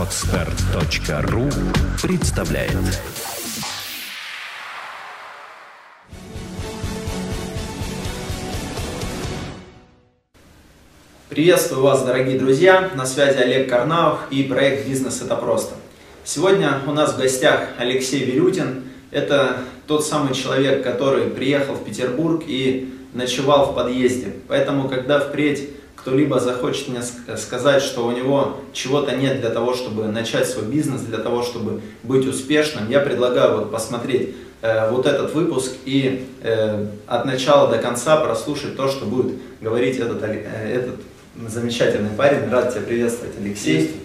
Отстар.ру представляет Приветствую вас, дорогие друзья! На связи Олег Карнаух и проект «Бизнес – это просто». Сегодня у нас в гостях Алексей Вилютин. Это тот самый человек, который приехал в Петербург и ночевал в подъезде. Поэтому, когда впредь кто-либо захочет мне сказать, что у него чего-то нет для того, чтобы начать свой бизнес, для того, чтобы быть успешным, я предлагаю вот посмотреть э, вот этот выпуск и э, от начала до конца прослушать то, что будет говорить этот, э, этот замечательный парень. Рад тебя приветствовать, Алексей.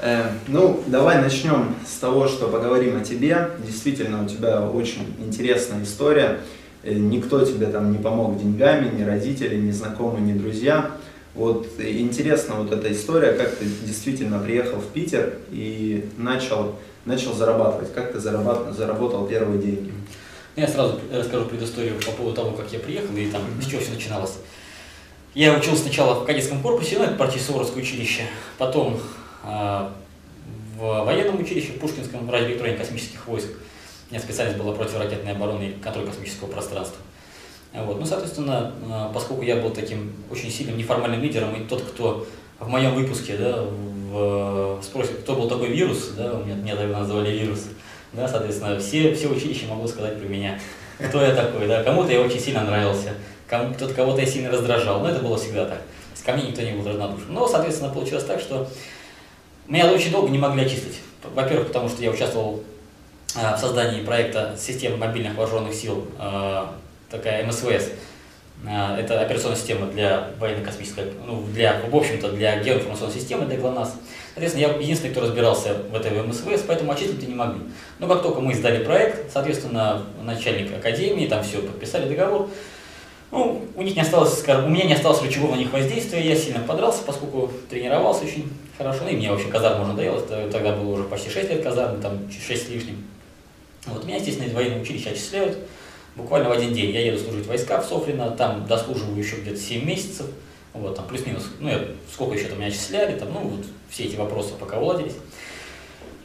Э, ну, давай начнем с того, что поговорим о тебе. Действительно, у тебя очень интересная история. Э, никто тебе там не помог деньгами, ни родители, ни знакомые, ни друзья. Вот интересна вот эта история, как ты действительно приехал в Питер и начал, начал зарабатывать. Как ты зарабатывал, заработал первые деньги? Я сразу расскажу предысторию по поводу того, как я приехал и там с чего все начиналось. Я учился сначала в кадетском корпусе, ну, это партия Суворовское училище, потом э, в военном училище, в Пушкинском радиоэлектроне космических войск. Меня специальность была противоракетной обороны и контроль космического пространства. Вот. Ну, соответственно, а, поскольку я был таким очень сильным неформальным лидером, и тот, кто в моем выпуске да, в, спросит, кто был такой вирус, да, у меня, меня тогда называли вирус, да, соответственно, все, все училища могу сказать про меня, кто я такой, да, кому-то я очень сильно нравился, кому, кто-то кого-то я сильно раздражал, но это было всегда так, ко мне никто не был равнодушен. Но, соответственно, получилось так, что меня очень долго не могли отчислить. Во-первых, потому что я участвовал Э, в создании проекта системы мобильных вооруженных сил, э, такая МСВС. Э, это операционная система для военно-космической, ну, для, в общем-то, для геоинформационной системы, для ГЛОНАСС. Соответственно, я единственный, кто разбирался в этой МСВС, поэтому отчислить не могли. Но как только мы сдали проект, соответственно, начальник академии, там все, подписали договор, ну, у них не осталось, у меня не осталось рычагов на них воздействия, я сильно подрался, поскольку тренировался очень хорошо, ну и мне вообще казарм уже надоело, тогда было уже почти 6 лет казармы, там 6 с лишним. Вот меня, естественно, из военного училища отчисляют. Буквально в один день я еду служить войска в Софрино, там дослуживаю еще где-то 7 месяцев. Вот, там плюс-минус, ну, я, сколько еще там меня отчисляли, там, ну, вот все эти вопросы пока уладились.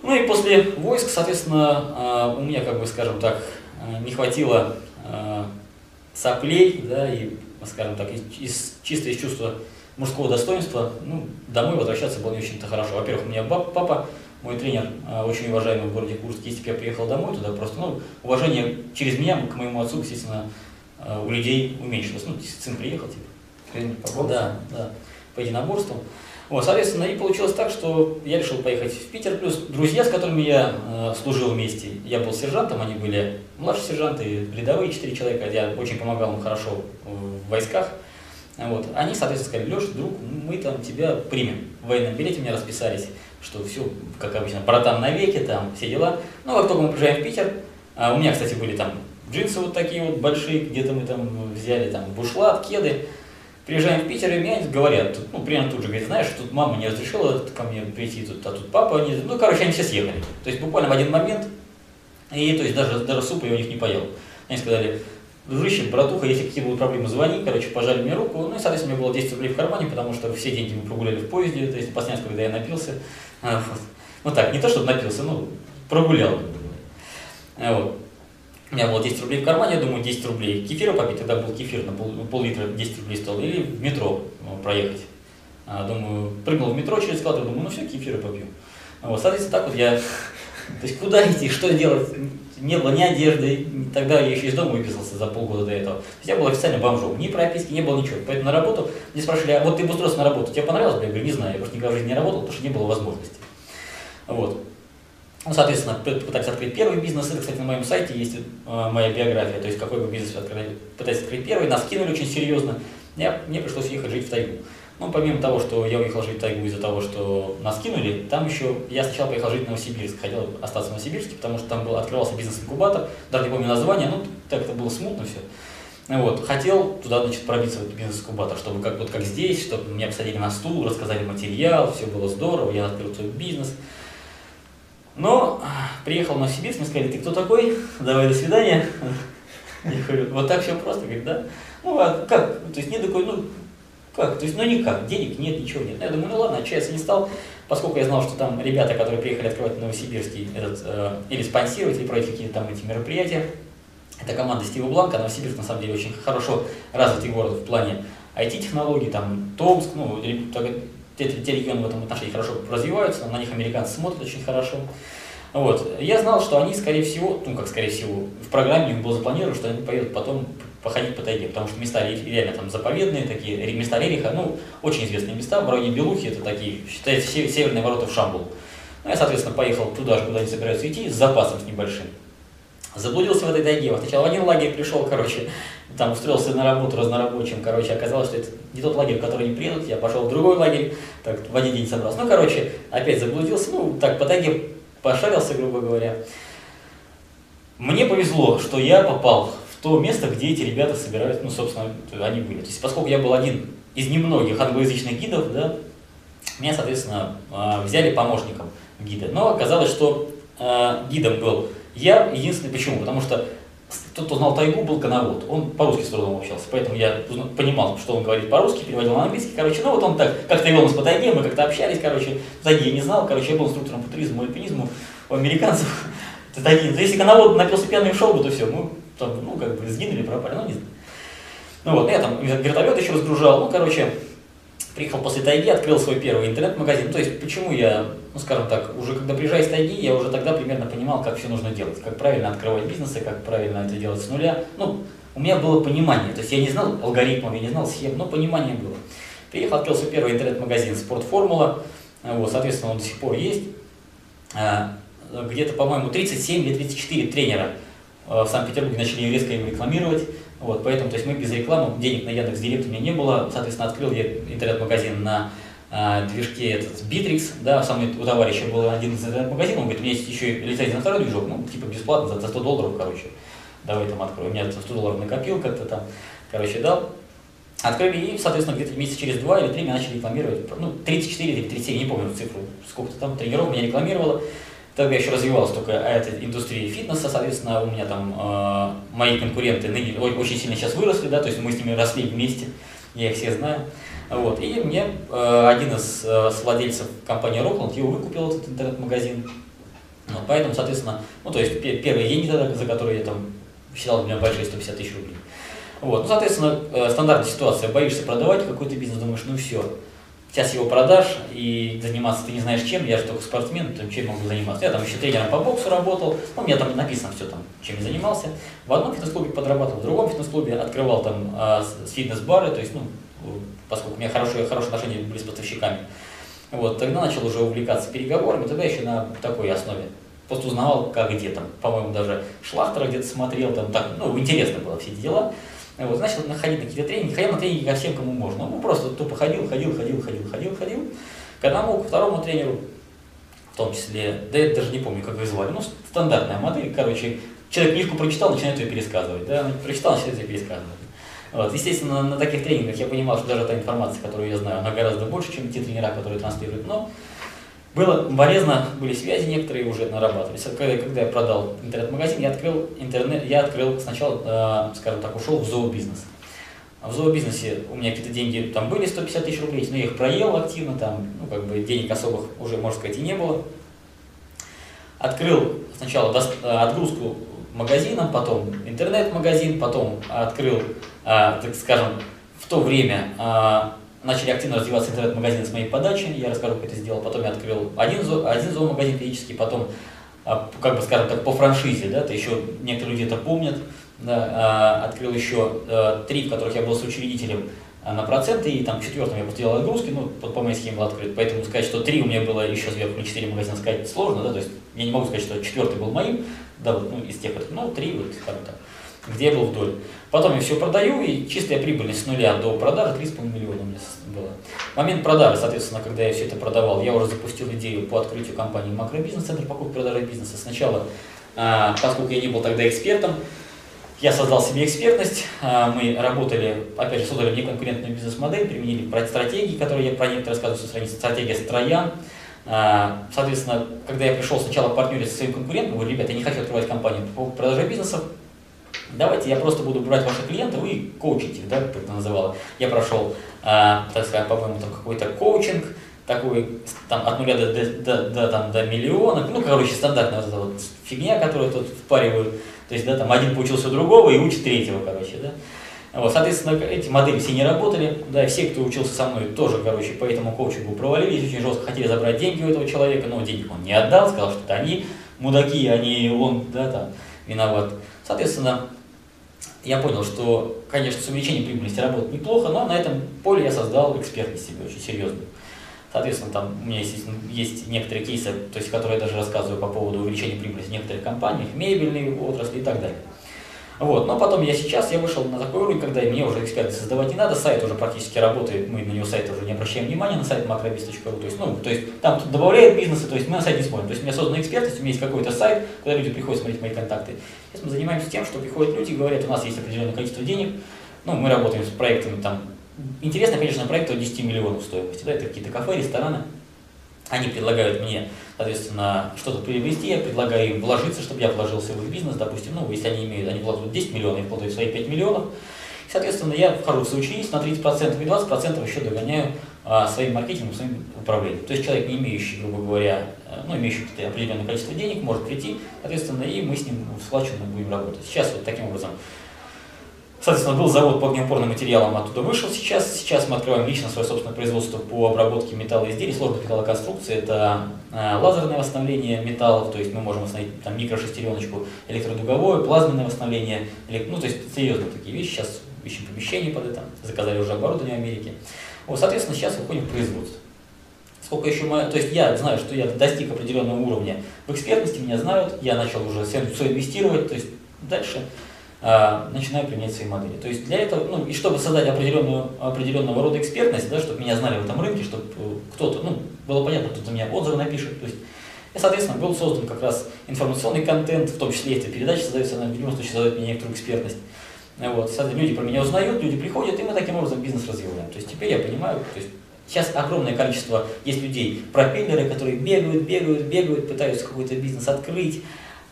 Ну и после войск, соответственно, а, у меня, как бы, скажем так, а, не хватило а, соплей, да, и, скажем так, из, чисто из чувства мужского достоинства, ну, домой возвращаться было не очень-то хорошо. Во-первых, у меня папа мой тренер, а, очень уважаемый в городе Курск, если бы я приехал домой туда, просто ну, уважение через меня к моему отцу, естественно, а, у людей уменьшилось. Ну, сын приехал, типа. Тренер по Да, да, по единоборству. Вот, соответственно, и получилось так, что я решил поехать в Питер, плюс друзья, с которыми я э, служил вместе, я был сержантом, они были младшие сержанты, рядовые четыре человека, я очень помогал им хорошо в войсках. Вот. Они, соответственно, сказали, Леш, друг, мы там тебя примем. В военном билете меня расписались что все, как обычно, братан навеки, там, все дела. Ну, как только мы приезжаем в Питер, а у меня, кстати, были там джинсы вот такие вот большие, где-то мы там взяли, там, бушлат, кеды. Приезжаем в Питер, и мне говорят, тут, ну, примерно тут же, говорит, знаешь, тут мама не разрешила ко мне прийти, тут, а тут папа, они, ну, короче, они все съехали. То есть буквально в один момент, и то есть даже, даже супа я у них не поел. Они сказали, дружище, братуха, если какие будут проблемы, звони, короче, пожали мне руку. Ну и, соответственно, у меня было 10 рублей в кармане, потому что все деньги мы прогуляли в поезде, то есть раз, когда я напился. Ну так, не то, чтобы напился, ну, прогулял. А, вот. У меня было 10 рублей в кармане, я думаю, 10 рублей кефира попить, тогда был кефир на пол, пол-литра 10 рублей стоил, или в метро ну, проехать. А, думаю, прыгнул в метро через эскалатор, думаю, ну все, кефира попью. Вот, соответственно, так вот я, то есть куда идти, что делать, не было ни одежды, тогда я еще из дома выписался за полгода до этого. То есть я был официально бомжом, ни прописки, не было ничего. Поэтому на работу мне спрашивали, а вот ты бы устроился на работу, тебе понравилось? Я говорю, не знаю, я просто никогда в жизни не работал, потому что не было возможности. Вот. Ну, соответственно, пытаться открыть первый бизнес. Это, кстати, на моем сайте есть э, моя биография, то есть какой бы бизнес открыли, пытались открыть первый, нас кинули очень серьезно. Я, мне пришлось ехать жить в тайгу. Ну, помимо того, что я уехал жить в тайгу из-за того, что нас кинули, там еще я сначала поехал жить в Новосибирск, хотел остаться в Новосибирске, потому что там был, открывался бизнес-инкубатор, даже не помню название, ну, так это было смутно все. Вот, хотел туда, значит, пробиться в бизнес-инкубатор, чтобы как, вот как здесь, чтобы меня посадили на стул, рассказали материал, все было здорово, я открыл свой бизнес. Но приехал в Новосибирск, мне сказали, ты кто такой? Давай, до свидания. Я говорю, вот так все просто, говорит, да? Ну, а как? То есть не такой, ну, как? То есть, ну никак, денег нет, ничего нет. Я думаю, ну ладно, отчаяться не стал, поскольку я знал, что там ребята, которые приехали открывать Новосибирский, этот, э, или спонсировать, или проводить какие-то там эти мероприятия, это команда Стива Бланка, Новосибирск на самом деле очень хорошо развитый город в плане IT-технологий, там Томск, ну, те, те регионы в этом отношении хорошо развиваются, на них американцы смотрят очень хорошо. Вот. Я знал, что они, скорее всего, ну как скорее всего, в программе у них было запланировано, что они поедут потом походить по тайге, потому что места реально там заповедные, такие места Рериха, ну, очень известные места, в районе Белухи, это такие, считается, северные ворота в Шамбул. Ну, я, соответственно, поехал туда же, куда они собираются идти, с запасом с небольшим. Заблудился в этой тайге. Сначала в один лагерь пришел, короче, там устроился на работу разнорабочим, короче, оказалось, что это не тот лагерь, в который они приедут, я пошел в другой лагерь, так в один день собрался. Ну, короче, опять заблудился, ну, так по тайге пошарился, грубо говоря. Мне повезло, что я попал то место, где эти ребята собираются, ну, собственно, они были. То есть, поскольку я был один из немногих англоязычных гидов, да, меня, соответственно, а, взяли помощником гида. Но оказалось, что а, гидом был я единственный, почему? Потому что тот, кто знал тайгу, был коновод. Он по-русски с трудом общался, поэтому я понимал, что он говорит по-русски, переводил на английский. Короче, ну вот он так как-то вел нас по тайге, мы как-то общались, короче, тайги я не знал, короче, я был инструктором по туризму и альпинизму у американцев. Тайги. Если коновод напился пьяный и ушел бы, то все, мы там, ну, как бы сгинули, пропали, ну, не знаю. Ну вот, я там вертолет еще разгружал, ну, короче, приехал после тайги, открыл свой первый интернет-магазин. Ну, то есть, почему я, ну, скажем так, уже когда приезжаю из тайги, я уже тогда примерно понимал, как все нужно делать, как правильно открывать бизнесы, как правильно это делать с нуля. Ну, у меня было понимание, то есть я не знал алгоритмов, я не знал схем, но понимание было. Приехал, открыл свой первый интернет-магазин «Спортформула», вот, соответственно, он до сих пор есть. А, где-то, по-моему, 37 или 34 тренера в Санкт-Петербурге начали резко его рекламировать. Вот, поэтому то есть мы без рекламы, денег на Яндекс Директ у меня не было, соответственно, открыл я интернет-магазин на э, движке этот Bittrex, да, самый у товарища был один из интернет-магазинов, он говорит, у меня есть еще лицензия на второй движок, ну, типа бесплатно, за, за 100 долларов, короче, давай там открою, у меня 100 долларов накопил как-то там, короче, дал, Открыли и, соответственно, где-то месяца через два или три меня начали рекламировать. Ну, 34 или 37, не помню цифру, сколько-то там тренировок меня рекламировало. Тогда еще развивалась только эта индустрия фитнеса, соответственно, у меня там э, мои конкуренты ныне очень сильно сейчас выросли, да, то есть мы с ними росли вместе, я их все знаю. Вот. И мне э, один из э, владельцев компании Rockland, его выкупил этот интернет-магазин. Вот, поэтому, соответственно, ну, то есть первые деньги тогда, за которые я там считал, у меня большие 150 тысяч рублей. Вот. Ну, соответственно, э, стандартная ситуация, боишься продавать какой-то бизнес, думаешь, ну все, сейчас его продашь и заниматься ты не знаешь чем, я же только спортсмен, то чем могу заниматься. Я там еще тренером по боксу работал, ну, у меня там написано все там, чем я занимался. В одном фитнес-клубе подрабатывал, в другом фитнес-клубе открывал там э, фитнес-бары, то есть, ну, поскольку у меня хорошие, хорошие отношения были с поставщиками. Вот, тогда начал уже увлекаться переговорами, тогда еще на такой основе. Просто узнавал, как где там, по-моему, даже Шлахтера где-то смотрел, там так, ну, интересно было все эти дела. Вот, начал находить на какие-то тренинги, ходил на тренинги ко всем, кому можно. Ну, просто тупо ходил, ходил, ходил, ходил, ходил, ходил. К одному, к второму тренеру, в том числе, да я даже не помню, как их звали, ну, стандартная модель, короче, человек книжку прочитал, начинает ее пересказывать, да, прочитал, начинает ее пересказывать. Вот. Естественно, на, на таких тренингах я понимал, что даже та информация, которую я знаю, она гораздо больше, чем те тренера, которые транслируют, но было полезно, были связи некоторые уже нарабатывались. Когда, когда я продал интернет-магазин, я открыл интернет, я открыл сначала, э, скажем так, ушел в зообизнес. В зообизнесе у меня какие-то деньги там были 150 тысяч рублей, но я их проел активно, там, ну, как бы денег особых уже, можно сказать, и не было. Открыл сначала э, отгрузку магазином, потом интернет-магазин, потом открыл, э, так скажем, в то время э, начали активно развиваться интернет-магазины с моей подачи, я расскажу, как это сделал, потом я открыл один, один зоомагазин физический, потом, а, как бы скажем так, по франшизе, да, то еще некоторые люди это помнят, да, а, открыл еще а, три, в которых я был соучредителем на проценты, и там четвертым я просто делал отгрузки, ну, по, по моей схеме был открыт, поэтому сказать, что три у меня было еще сверху, четыре магазина сказать сложно, да, то есть я не могу сказать, что четвертый был моим, да, ну, из тех, ну, три, вот, скажем так где я был вдоль. Потом я все продаю, и чистая прибыльность с нуля до продажи 3,5 миллиона у меня было. Момент продажи, соответственно, когда я все это продавал, я уже запустил идею по открытию компании «Макробизнес», центр покупки продажи бизнеса. Сначала, а, поскольку я не был тогда экспертом, я создал себе экспертность, а, мы работали, опять же, создали неконкурентную бизнес-модель, применили стратегии, которые я про них рассказываю со страницы, стратегия Строян. А, соответственно, когда я пришел сначала партнерить со своим конкурентом, говорю, ребята, я не хочу открывать компанию по продаже бизнеса, Давайте я просто буду брать ваших клиентов и коучить их, да, как это называла. Я прошел а, так сказать, по-моему, там какой-то коучинг, такой там от нуля до, до, до, до, там, до миллиона, ну, короче, стандартная вот эта вот фигня, которую тут впаривают, то есть, да, там один поучился у другого и учит третьего, короче, да. Вот, соответственно, эти модели все не работали, да, все, кто учился со мной, тоже, короче, по этому коучингу провалились, очень жестко хотели забрать деньги у этого человека, но денег он не отдал, сказал, что это они мудаки, они он, да, там, виноват. Соответственно, я понял, что, конечно, с увеличением прибыльности работать неплохо, но на этом поле я создал экспертность себе очень серьезную. Соответственно, там у меня есть, есть некоторые кейсы, то есть, которые я даже рассказываю по поводу увеличения прибыльности некоторых компаниях, мебельной отрасли и так далее. Вот. Но потом я сейчас, я вышел на такой уровень, когда мне уже эксперты создавать не надо, сайт уже практически работает, мы на него сайт уже не обращаем внимания, на сайт macrobis.ru, то есть, ну, то есть там добавляют бизнесы, то есть мы на сайт не смотрим, то есть у меня создана экспертность, у меня есть какой-то сайт, куда люди приходят смотреть мои контакты. Сейчас мы занимаемся тем, что приходят люди и говорят, у нас есть определенное количество денег, ну, мы работаем с проектами там, интересно, конечно, проект от 10 миллионов стоимости, да, это какие-то кафе, рестораны, они предлагают мне, соответственно, что-то приобрести, я предлагаю им вложиться, чтобы я вложился в их бизнес, допустим, ну, если они имеют, они вкладывают 10 миллионов, я вкладываю свои 5 миллионов, соответственно, я вхожу в соучредитель на 30% и 20% еще догоняю а, своим маркетингом, своим управлением. То есть человек, не имеющий, грубо говоря, э, ну, имеющий определенное количество денег, может прийти, соответственно, и мы с ним сплаченно будем работать. Сейчас вот таким образом Соответственно, был завод по огнеупорным материалам, оттуда вышел сейчас. Сейчас мы открываем лично свое собственное производство по обработке металлоизделий, сложных металлоконструкций. Это э, лазерное восстановление металлов, то есть мы можем восстановить там микрошестереночку, электродуговое, плазменное восстановление, ну то есть серьезные такие вещи. Сейчас ищем помещение под это, заказали уже оборудование в Америке. Вот, соответственно, сейчас выходим в производство. Сколько еще мы, то есть я знаю, что я достиг определенного уровня в экспертности, меня знают, я начал уже все инвестировать, то есть дальше начинаю применять свои модели. То есть для этого, ну и чтобы создать определенную, определенного рода экспертность, да, чтобы меня знали в этом рынке, чтобы э, кто-то, ну, было понятно, кто-то меня отзывы напишет. То есть, и, соответственно, был создан как раз информационный контент, в том числе эта передача создается, она в любом случае создает мне некоторую экспертность. Вот, соответственно, люди про меня узнают, люди приходят, и мы таким образом бизнес развиваем. То есть теперь я понимаю, то есть Сейчас огромное количество есть людей, пропеллеры, которые бегают, бегают, бегают, пытаются какой-то бизнес открыть,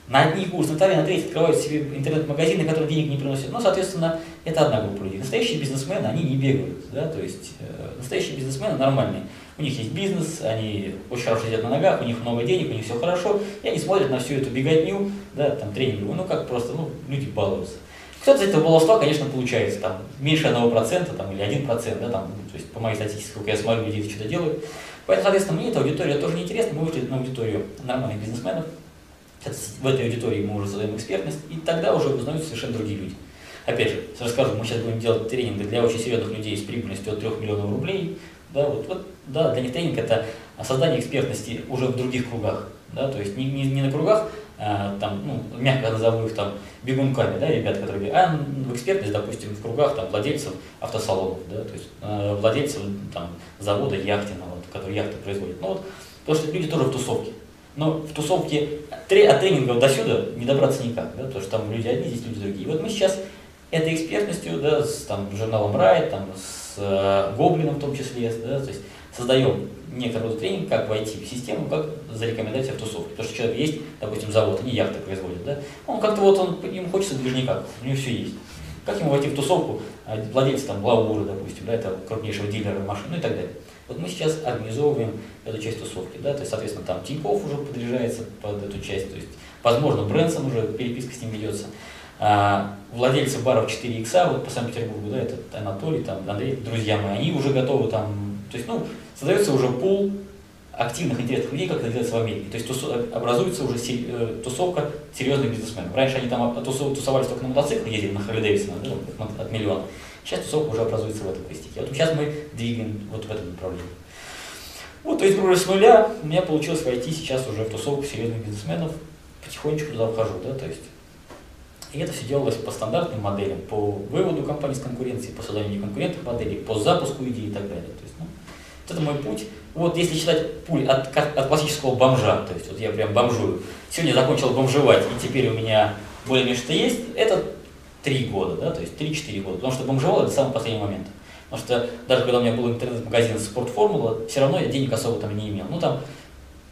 на одни курсы, на вторые, на третьи открывают себе интернет-магазины, которые денег не приносят. Но, соответственно, это одна группа людей. Настоящие бизнесмены, они не бегают. Да? То есть э, настоящие бизнесмены нормальные. У них есть бизнес, они очень хорошо сидят на ногах, у них много денег, у них все хорошо, и они смотрят на всю эту беготню, да, там, тренинговую, ну, как просто, ну, люди балуются. Кто-то из этого баловства, конечно, получается, там, меньше одного процента, там, или один процент, да, там, то есть, по моей статистике, сколько я смотрю, люди что-то делают. Поэтому, соответственно, мне эта аудитория тоже не интересна, мы вышли на аудиторию нормальных бизнесменов, в этой аудитории мы уже задаем экспертность, и тогда уже узнаются совершенно другие люди. Опять же, расскажу, мы сейчас будем делать тренинги для очень серьезных людей с прибыльностью от 3 миллионов рублей. Да, вот, вот, да, для них тренинг это создание экспертности уже в других кругах. Да, то есть не, не, не на кругах, а, там, ну, мягко назову их там бегунками, да, ребят, которые а в экспертность, допустим, в кругах там, владельцев автосалонов, да, то есть э, владельцев там, завода яхтенного, который яхты производит. Ну, вот, потому что люди тоже в тусовке. Но в тусовке от тренингов до сюда не добраться никак, да, потому что там люди одни, здесь люди другие. И вот мы сейчас этой экспертностью, да, с там, журналом Райт, там, с э, Гоблином в том числе, да, то есть создаем некоторый тренинг, как войти в систему, как зарекомендовать себя в тусовке. Потому что человек есть, допустим, завод, они яхты производят, да, он как-то вот, он, ему хочется движника, у него все есть. Как ему войти в тусовку, а, владельца там Лауры, допустим, да, это крупнейшего дилера машин, ну и так далее. Вот мы сейчас организовываем эту часть тусовки, да, то есть, соответственно, там Тинькофф уже подряжается под эту часть, то есть, возможно, Брэнсон уже, переписка с ним ведется. А, владельцы баров 4 икса вот по Санкт-Петербургу, да, это Анатолий, там, Андрей, друзья мои, они уже готовы там, то есть, ну, создается уже пул активных, интересных людей, как это делается в Америке. То есть тусу, образуется уже си, э, тусовка серьезных бизнесменов. Раньше они там тусовались только на мотоциклах, ездили на Харли Дэвидсона, да, от миллиона. Сейчас тусовка уже образуется в этом пластике. Вот сейчас мы двигаем вот в этом направлении. Вот, то есть, грубо с нуля у меня получилось войти сейчас уже в тусовку серьезных бизнесменов, потихонечку туда вхожу, да, то есть. И это все делалось по стандартным моделям, по выводу компании с конкуренции, по созданию неконкурентных моделей, по запуску идей и так далее. То есть, ну, вот это мой путь. Вот если считать путь от, от классического бомжа, то есть вот я прям бомжую, сегодня закончил бомжевать, и теперь у меня более-менее что есть, это три года, да, то есть 3-4 года. Потому что бомжевал это самый последний момент. Потому что даже когда у меня был интернет-магазин «Спортформула», все равно я денег особо там не имел. Ну там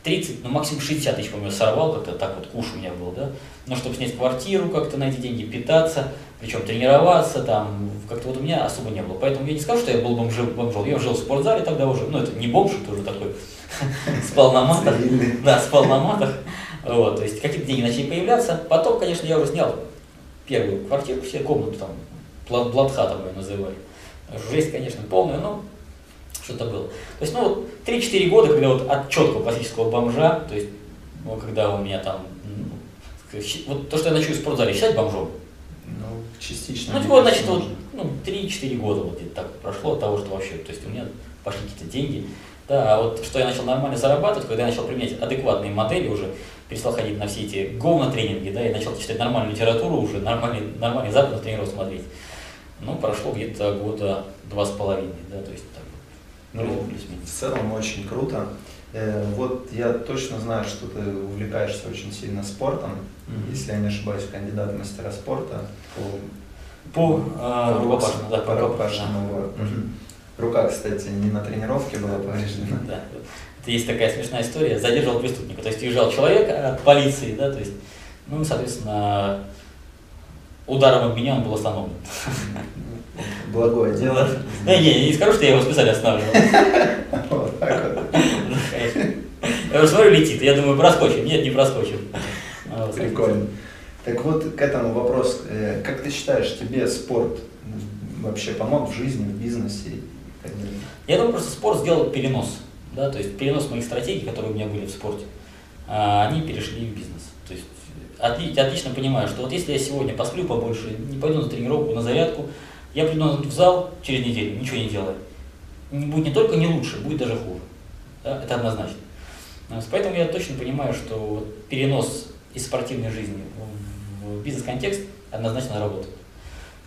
30, ну максимум 60 тысяч, по-моему, сорвал, как-то так вот куш у меня был, да. Но чтобы снять квартиру, как-то на эти деньги питаться, причем тренироваться, там, как-то вот у меня особо не было. Поэтому я не скажу, что я был бомжом, бомжом. я жил в спортзале тогда уже, ну это не бомж, это уже такой, спал на матах, да, спал на матах, вот, то есть какие-то деньги начали появляться. Потом, конечно, я уже снял первую квартиру, все комнату там, Бладхатом ее называли. Жесть, конечно, полная, но что-то было. То есть, ну, вот 3-4 года, когда вот от четкого классического бомжа, то есть, ну, когда у меня там, ну, вот то, что я начну в спортзале, считать бомжом? Ну, частично. Ну, типа, вот, значит, вот, ну, 3-4 года вот где-то так прошло от того, что вообще, то есть, у меня пошли какие-то деньги. Да, а вот что я начал нормально зарабатывать, когда я начал применять адекватные модели уже, перестал ходить на все эти говно-тренинги, да, и начал читать нормальную литературу уже, нормальный, нормальный западный тренеров смотреть. Ну, прошло где-то года два с половиной, да, то есть так. Ну, в целом очень круто. Э, вот я точно знаю, что ты увлекаешься очень сильно спортом. Mm-hmm. Если я не ошибаюсь, кандидат в мастера спорта по, по, а, по рукопашному. Да, по рукопашному. Да. Рука, кстати, не на тренировке была повреждена. Да. Есть такая смешная история. Задержал преступника. То есть уезжал человек от полиции, да, то есть, ну, соответственно, ударом об меня он был остановлен. Благое дело. Не, не, не скажу, что я его специально останавливал. Вот так вот. Я уже смотрю, летит. Я думаю, проскочим. Нет, не проскочим. Прикольно. Так вот, к этому вопрос. Э, как ты считаешь, тебе спорт вообще помог в жизни, в бизнесе? Я думаю, просто спорт сделал перенос. Да, то есть перенос моих стратегий, которые у меня были в спорте, а, они перешли в бизнес. То есть отлично понимаю, что вот если я сегодня посплю побольше, не пойду на тренировку, на зарядку, я приду в зал через неделю, ничего не делаю. Будет не только не лучше, будет даже хуже. Да? Это однозначно. Поэтому я точно понимаю, что перенос из спортивной жизни в бизнес-контекст однозначно работает.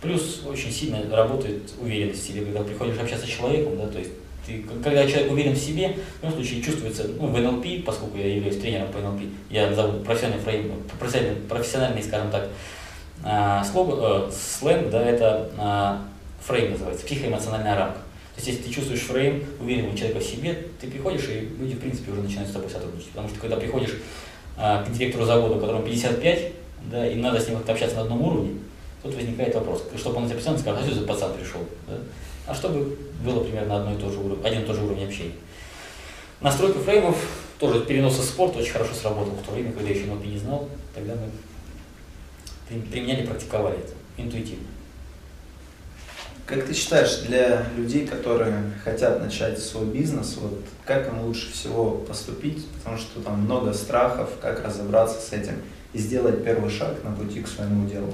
Плюс очень сильно работает уверенность в себе, когда приходишь общаться с человеком, да, то есть ты, когда человек уверен в себе, в любом случае чувствуется, ну, в НЛП, поскольку я являюсь тренером по НЛП, я зову профессиональный, фрейм, профессиональный, профессиональный скажем так, а, слог, э, сленг, да, это а, фрейм называется, психоэмоциональная рамка. То есть, если ты чувствуешь фрейм уверенного человека в себе, ты приходишь, и люди, в принципе, уже начинают с тобой сотрудничать. Потому что, когда приходишь а, к директору завода, которому 55, да, и надо с ним как-то общаться на одном уровне, тут возникает вопрос, чтобы он постоянно сказал, а что за пацан пришел? Да? А чтобы было примерно одно и то же один и тот же уровень общения. Настройка фреймов, тоже переноса спорта очень хорошо сработал в то время, когда я еще NLP не знал, тогда мы применяли, практиковали это интуитивно. Как ты считаешь, для людей, которые хотят начать свой бизнес, вот как им лучше всего поступить? Потому что там много страхов, как разобраться с этим и сделать первый шаг на пути к своему делу.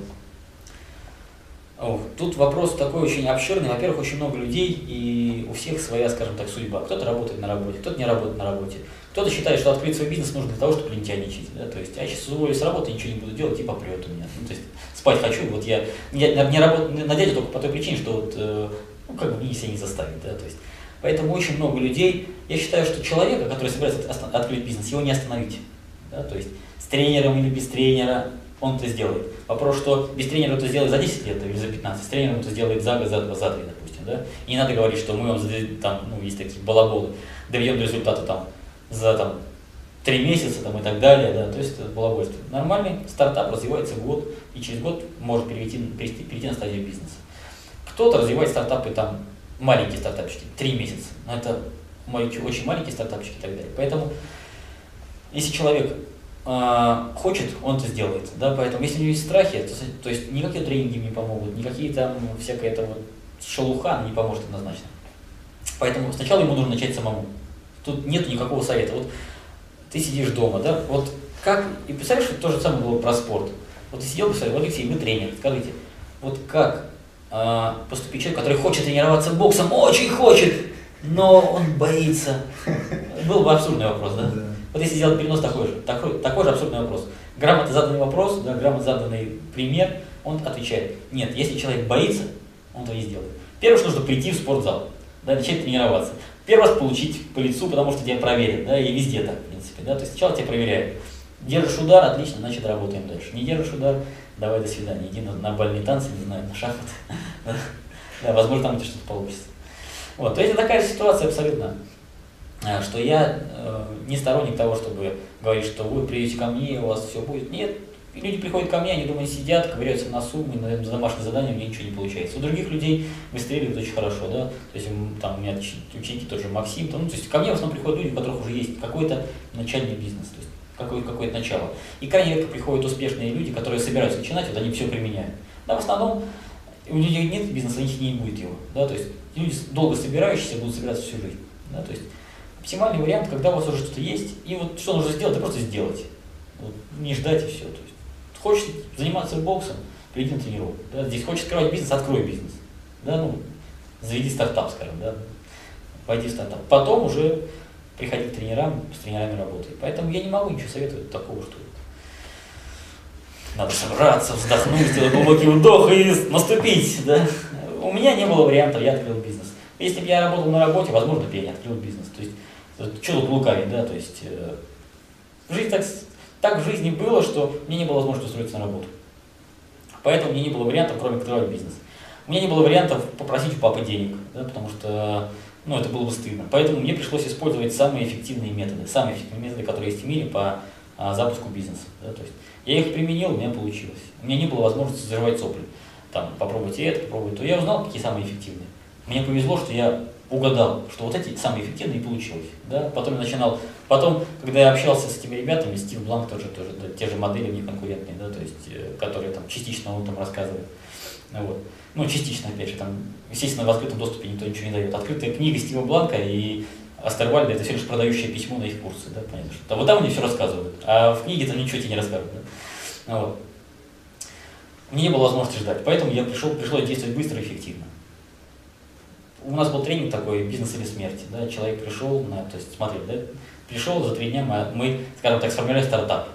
Тут вопрос такой очень обширный. Во-первых, очень много людей, и у всех своя, скажем так, судьба. Кто-то работает на работе, кто-то не работает на работе. Кто-то считает, что открыть свой бизнес нужно для того, чтобы лентяйничать. Да? То есть, а я сейчас уволюсь с работы, ничего не буду делать, и попрет у меня. Ну, то есть, спать хочу, вот я, я не работаю на дядю только по той причине, что вот, э, ну, как бы мне себя не заставить. Да? То есть, поэтому очень много людей, я считаю, что человека, который собирается открыть бизнес, его не остановить. Да? То есть, с тренером или без тренера, он это сделает. Вопрос, что без тренера это сделает за 10 лет или за 15, с тренером это сделает за год, за два, за три, допустим. Да? И не надо говорить, что мы вам, там, ну, есть такие балаболы, доведем до результата там, за там, три месяца там, и так далее. Да? То есть это балабольство. Нормальный стартап развивается год, и через год может перейти, перейти, перейти на стадию бизнеса. Кто-то развивает стартапы там, маленькие стартапчики, три месяца. Но это очень маленькие стартапчики и так далее. Поэтому, если человек а, хочет, он это сделает. Да? Поэтому если у него есть страхи, то, то есть никакие тренинги не помогут, никакие там всякая это вот шелуха не поможет однозначно. Поэтому сначала ему нужно начать самому. Тут нет никакого совета. Вот ты сидишь дома, да, вот как, и представляешь, что то же самое было про спорт. Вот ты сидел, представляешь, Алексей, вы тренер, скажите, вот как а, поступить человек, который хочет тренироваться боксом, очень хочет, но он боится. Был бы абсурдный вопрос, да? Вот если сделать перенос такой же, такой, такой же абсурдный вопрос. Грамотно заданный вопрос, да, грамотно заданный пример, он отвечает, нет, если человек боится, он этого не сделает. Первое, что нужно прийти в спортзал, да, начать тренироваться. Первый раз получить по лицу, потому что тебя проверят, да, и везде так, в принципе, да, то есть сначала тебя проверяют. Держишь удар, отлично, значит работаем дальше. Не держишь удар, давай до свидания, иди на, на бальные танцы, не знаю, на шахматы. Да, возможно, там у тебя что-то получится. Вот, то есть такая ситуация абсолютно. Э, что я э, не сторонник того, чтобы говорить, что вы придете ко мне, у вас все будет. Нет, люди приходят ко мне, они думают, сидят, ковыряются на суммы, на домашнее задание у меня ничего не получается. У других людей выстреливают очень хорошо, да, то есть там у меня ученики тоже Максим, там, ну, то есть ко мне в основном приходят люди, у которых уже есть какой-то начальный бизнес, то есть какое-то какое начало. И крайне редко приходят успешные люди, которые собираются начинать, вот они все применяют. Да, в основном у людей нет бизнеса, у них не будет его. Да, то есть люди долго собирающиеся будут собираться всю жизнь. Да, то есть оптимальный вариант, когда у вас уже что-то есть, и вот что нужно сделать, это просто сделать. Вот, не ждать и все. То есть, хочешь заниматься боксом, приди на тренировку. Да, здесь хочешь открывать бизнес, открой бизнес. Да, ну, заведи стартап, скажем, да, пойди в стартап. Потом уже приходи к тренерам, с тренерами работай. Поэтому я не могу ничего советовать такого, что надо собраться, вздохнуть, сделать глубокий вдох и наступить. Да? У меня не было вариантов, я открыл бизнес. Если бы я работал на работе, возможно, бы я не открыл бизнес. То есть, что тут лукавить, да, то есть, э, жизнь так, так в жизни было, что мне не было возможности устроиться на работу. Поэтому мне не было вариантов, кроме открывать бизнес. У меня не было вариантов попросить у папы денег, да, потому что ну, это было бы стыдно. Поэтому мне пришлось использовать самые эффективные методы, самые эффективные методы, которые есть в мире по а, запуску бизнеса. Да, то есть я их применил, у меня получилось. У меня не было возможности заживать сопли. Там, попробуйте это, попробуйте то. Я узнал, какие самые эффективные. Мне повезло, что я угадал, что вот эти самые эффективные получилось. Да? Потом я начинал, потом, когда я общался с этими ребятами, Стив Бланк тоже, тоже да, те же модели них конкурентные, да, то есть, э, которые там частично он там рассказывает. Вот. Ну, частично, опять же, там, естественно, в открытом доступе никто ничего не дает. Открытая книга Стива Бланка и Астервальда это всего лишь продающее письмо на их курсы, да, понятно, что вот там они все рассказывают, а в книге там ничего тебе не расскажут, да. Ну вот. Мне не было возможности ждать, поэтому я пришел, пришлось действовать быстро и эффективно. У нас был тренинг такой «Бизнес или смерть», да, человек пришел, на, то есть, смотри, да, пришел за три дня, мы, мы, скажем так, сформировали стартап,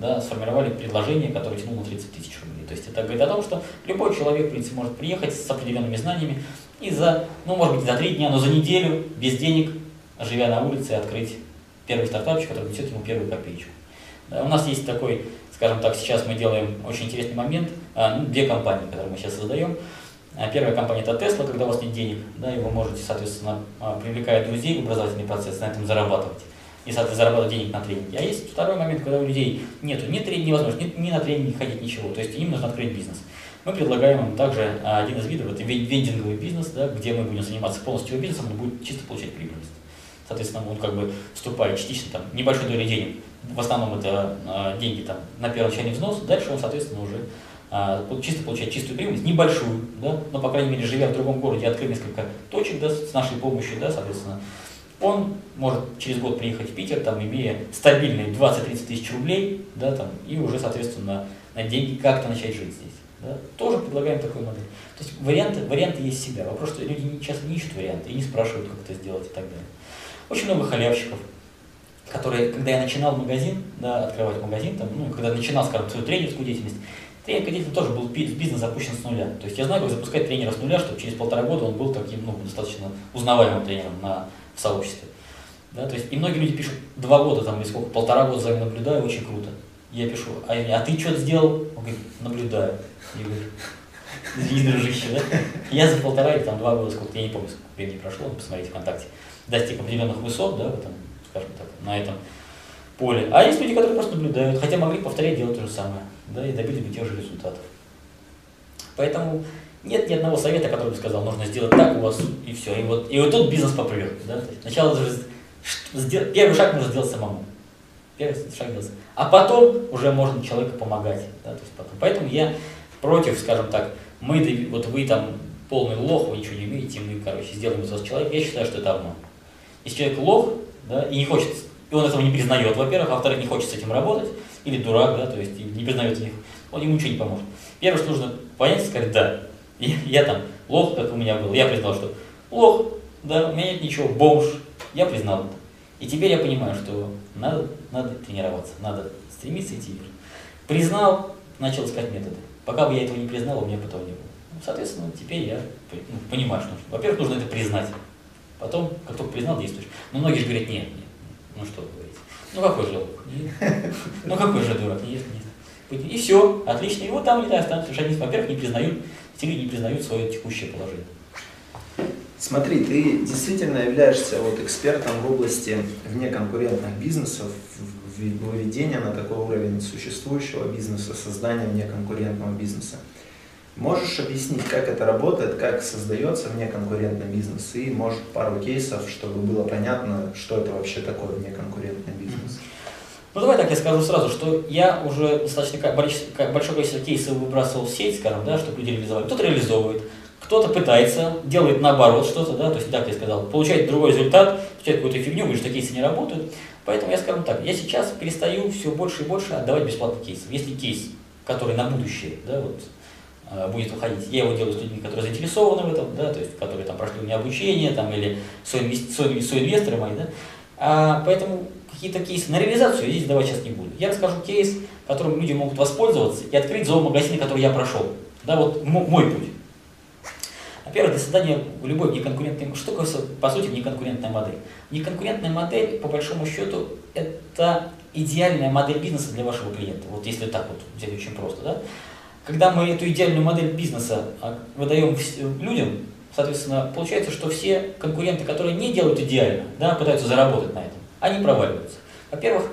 да, сформировали предложение, которое тянуло на 30 тысяч рублей. То есть это говорит о том, что любой человек, в принципе, может приехать с определенными знаниями и за, ну, может быть, за три дня, но за неделю, без денег, живя на улице, открыть первый стартапчик, который несет ему первую копеечку. Да, у нас есть такой, скажем так, сейчас мы делаем очень интересный момент, а, ну, две компании, которые мы сейчас создаем. А, первая компания это Tesla, когда у вас нет денег, да, и вы можете, соответственно, а, привлекая друзей в образовательный процесс, на этом зарабатывать. И, соответственно, зарабатывать денег на тренинге. А есть второй момент, когда у людей нету ни тренинга, невозможно, ни, ни на тренинге ходить, ничего. То есть им нужно открыть бизнес. Мы предлагаем им также один из видов, это вендинговый бизнес, да, где мы будем заниматься полностью бизнесом, но будет чисто получать прибыльность. Соответственно, он как бы вступает частично там небольшой долей денег. В основном это э, деньги там на первоначальный взнос, дальше он, соответственно, уже чисто получает чистую прибыльность, небольшую, да, но, по крайней мере, живя в другом городе, открыв несколько точек да, с нашей помощью, да, соответственно, он может через год приехать в Питер, там, имея стабильные 20-30 тысяч рублей, да, там, и уже, соответственно, на деньги как-то начать жить здесь. Да. Тоже предлагаем такую модель. То есть варианты, варианты есть всегда. Вопрос, что люди часто не ищут варианты и не спрашивают, как это сделать и так далее. Очень много халявщиков, которые, когда я начинал магазин, да, открывать магазин, там, ну, когда начинал, скажем, свою тренерскую деятельность, тренерская деятельность тоже был бизнес запущен с нуля. То есть я знаю, как запускать тренера с нуля, чтобы через полтора года он был таким, ну, достаточно узнаваемым тренером на, в сообществе. Да, то есть, и многие люди пишут, два года там, или сколько, полтора года за ним наблюдаю, очень круто. Я пишу, а, а ты что сделал? Он говорит, наблюдаю. Я говорю, извини, дружище, да? Я за полтора или там два года, сколько, я не помню, сколько времени прошло, посмотрите ВКонтакте достиг определенных высот, да, в этом, скажем так, на этом поле. А есть люди, которые просто наблюдают, хотя могли повторять делать то же самое, да, и добились бы тех же результатов. Поэтому нет ни одного совета, который бы сказал, нужно сделать так у вас, и все. И вот, и вот тут бизнес попрет. Да? Сначала даже первый шаг нужно сделать самому. Первый шаг делать. А потом уже можно человеку помогать. Да? То есть потом. Поэтому я против, скажем так, мы, вот вы там полный лох, вы ничего не умеете, мы, короче, сделаем из вас человека. Я считаю, что это обман. Если человек лох, да, и не хочет, и он этого не признает, во-первых, а во-вторых, не хочет с этим работать, или дурак, да, то есть не признает них, он ему ничего не поможет. Первое, что нужно понять, сказать, да, я, я там лох, как у меня был, я признал, что лох, да, у меня нет ничего, бомж, я признал это. И теперь я понимаю, что надо, надо тренироваться, надо стремиться идти вверх. Признал, начал искать методы. Пока бы я этого не признал, у меня потом не было. Ну, соответственно, теперь я ну, понимаю, что, во-первых, нужно это признать. Потом, как только признал, действуешь. Но многие же говорят, нет, ну что вы говорите. Ну какой же? Ну какой же дурак? Нет, нет. И все, отлично. И вот там и останутся. Они, во-первых, не признают, люди не признают свое текущее положение. Смотри, ты действительно являешься вот экспертом в области внеконкурентных бизнесов, выведения на такой уровень существующего бизнеса, создания внеконкурентного бизнеса. Можешь объяснить, как это работает, как создается внеконкурентный бизнес, и, может, пару кейсов, чтобы было понятно, что это вообще такое внеконкурентный бизнес? Ну давай так я скажу сразу, что я уже достаточно большое количество кейсов выбрасывал в сеть, скажем, да, чтобы люди реализовали. Кто-то реализовывает, кто-то пытается, делает наоборот что-то, да, то есть так я сказал, получает другой результат, получает какую-то фигню, говорит, что кейсы не работают. Поэтому я скажу так, я сейчас перестаю все больше и больше отдавать бесплатный кейс. Если кейс, который на будущее, да, вот, будет выходить. Я его делаю с людьми, которые заинтересованы в этом, да, то есть которые там прошли у меня обучение, там, или соинвесторы, соинвесторы мои, да. А, поэтому какие-то кейсы на реализацию я здесь давать сейчас не буду. Я расскажу кейс, которым люди могут воспользоваться и открыть зоомагазины, который я прошел. Да, вот мой путь. Во-первых, для создания любой неконкурентной, такое, по сути, неконкурентная модель? Неконкурентная модель, по большому счету, это идеальная модель бизнеса для вашего клиента. Вот если так вот взять очень просто, да? Когда мы эту идеальную модель бизнеса а, выдаем людям, соответственно, получается, что все конкуренты, которые не делают идеально, да, пытаются заработать на этом, они проваливаются. Во-первых,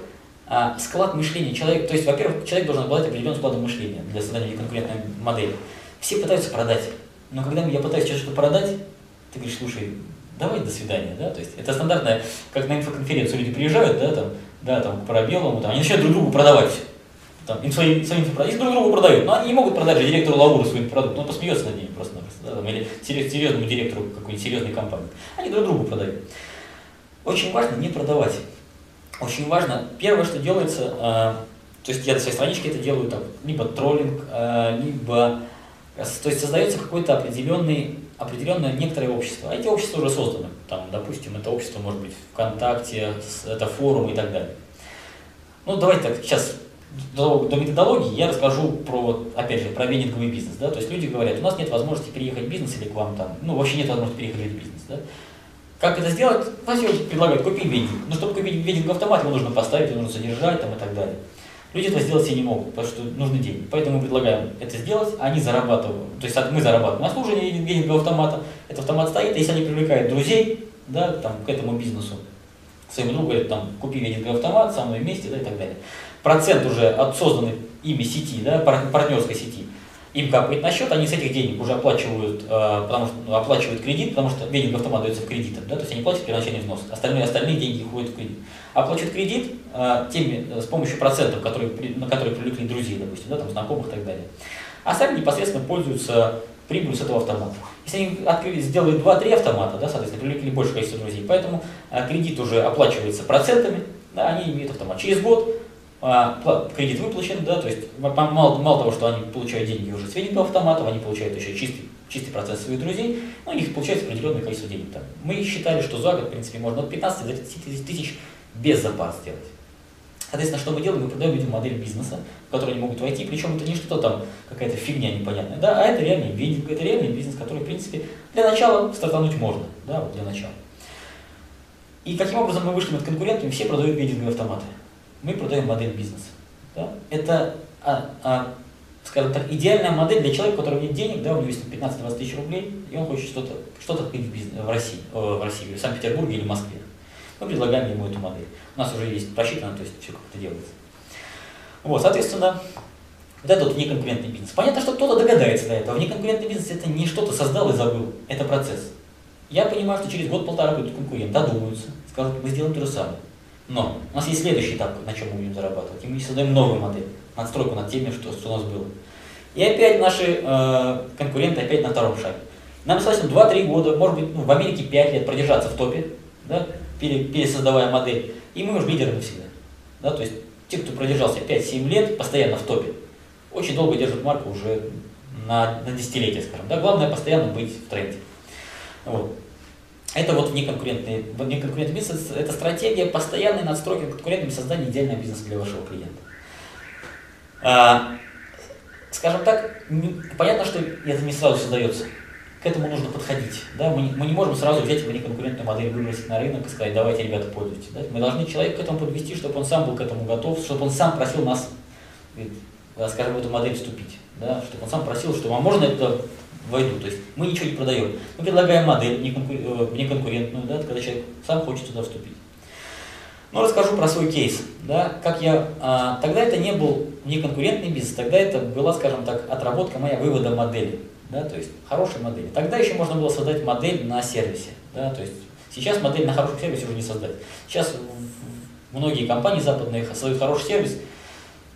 а, склад мышления человека, то есть, во-первых, человек должен обладать определенным складом мышления для создания конкурентной модели. Все пытаются продать, но когда я пытаюсь что-то продать, ты говоришь, слушай, давай до свидания, да, то есть это стандартная, как на инфоконференцию люди приезжают, да, там, да, там, по белому, там, они начинают друг другу продавать, там, свои, свои инфопродукты, друг другу продают, но они не могут продать же директору Лауру свой продукт, он посмеется над ними просто-напросто, да, там, или серьезному директору какой-нибудь серьезной компании. Они друг другу продают. Очень важно не продавать. Очень важно, первое, что делается, э, то есть я на своей страничке это делаю, там, либо троллинг, э, либо то есть создается какое-то определенный, определенное некоторое общество. А эти общества уже созданы. Там, допустим, это общество может быть ВКонтакте, это форум и так далее. Ну, давайте так, сейчас до, до методологии я расскажу про, опять же, про венинговый бизнес. Да? То есть люди говорят, у нас нет возможности переехать в бизнес или к вам там, ну, вообще нет возможности переехать в бизнес. Да? Как это сделать? Вася предлагает купить вендинг. Но чтобы купить вендинг автомат, его нужно поставить, его нужно содержать там, и так далее. Люди этого сделать себе не могут, потому что нужны деньги. Поэтому мы предлагаем это сделать, они зарабатывают. То есть мы зарабатываем обслуживание вендингового автомата, этот автомат стоит, если они привлекают друзей да, там, к этому бизнесу, своему другу говорят, там, купи вендинговый автомат, со мной вместе, да, и так далее. Процент уже от созданной ими сети, да, партнерской сети, им капает на счет, они с этих денег уже оплачивают, э, потому что, ну, оплачивают кредит, потому что вендинговый автомат дается в кредитах, да, то есть они платят первоначальный взнос, остальные, остальные деньги уходят в кредит оплачивают кредит э, теми, э, с помощью процентов, которые, на которые привлекли друзей, допустим, да, там, знакомых и так далее. А сами непосредственно пользуются прибылью с этого автомата. Если они открыли, сделали 2-3 автомата, да, соответственно, привлекли большее количество друзей, поэтому э, кредит уже оплачивается процентами, да, они имеют автомат. Через год э, кредит выплачен, да, то есть мало, мало того, что они получают деньги уже с венингового автоматов, они получают еще чистый, чистый процент своих друзей, но у них получается определенное количество денег. Там. Мы считали, что за год, в принципе, можно от 15 до 30 тысяч без запас сделать. Соответственно, что мы делаем? Мы продаем людям модель бизнеса, в который они могут войти, причем это не что-то там, какая-то фигня непонятная, да, а это реальный бизнес, это реальный бизнес, который, в принципе, для начала стартануть можно, да, вот для начала. И каким образом мы вышли над конкурентами? Все продают вендинговые автоматы. Мы продаем модель бизнеса. Да? Это, а, а, скажем так, идеальная модель для человека, у которого нет денег, да, у него есть 15-20 тысяч рублей, и он хочет что-то что, -то, открыть в, бизнес, в России, в России, в Санкт-Петербурге или Москве мы предлагаем ему эту модель. У нас уже есть просчитано, то есть все как это делается. Вот, соответственно, вот это вот неконкурентный бизнес. Понятно, что кто-то догадается до этого. Внеконкурентный бизнес это не что-то создал и забыл, это процесс. Я понимаю, что через год-полтора придут конкурент, додумаются, скажут, мы сделаем то же самое. Но у нас есть следующий этап, на чем мы будем зарабатывать. И мы создаем новую модель, надстройку над теми, что, что у нас было. И опять наши э, конкуренты опять на втором шаге. Нам достаточно 2-3 года, может быть, ну, в Америке 5 лет продержаться в топе, да, пересоздавая модель, и мы уже лидеры навсегда. Да, то есть те, кто продержался 5-7 лет постоянно в топе, очень долго держат марку уже на, на десятилетие, скажем. Да? Главное постоянно быть в тренде. Вот. Это вот неконкурентный, неконкурентный бизнес, это стратегия постоянной надстройки конкурентами создания идеального бизнеса для вашего клиента. А, скажем так, понятно, что это не сразу создается к этому нужно подходить. Да? Мы, не, мы не можем сразу взять его неконкурентную модель, выбросить на рынок и сказать, давайте, ребята, пользуйтесь. Да? Мы должны человека к этому подвести, чтобы он сам был к этому готов, чтобы он сам просил нас, скажем, в эту модель вступить. Да, чтобы он сам просил, что а можно это войду. То есть мы ничего не продаем. Мы предлагаем модель неконкурентную, да, когда человек сам хочет туда вступить. Но расскажу про свой кейс. Да, как я, а, тогда это не был неконкурентный бизнес, тогда это была, скажем так, отработка моя вывода модели. Да, то есть хорошей модели. Тогда еще можно было создать модель на сервисе. Да, то есть сейчас модель на хорошем сервисе уже не создать. Сейчас многие компании западные создают хороший сервис,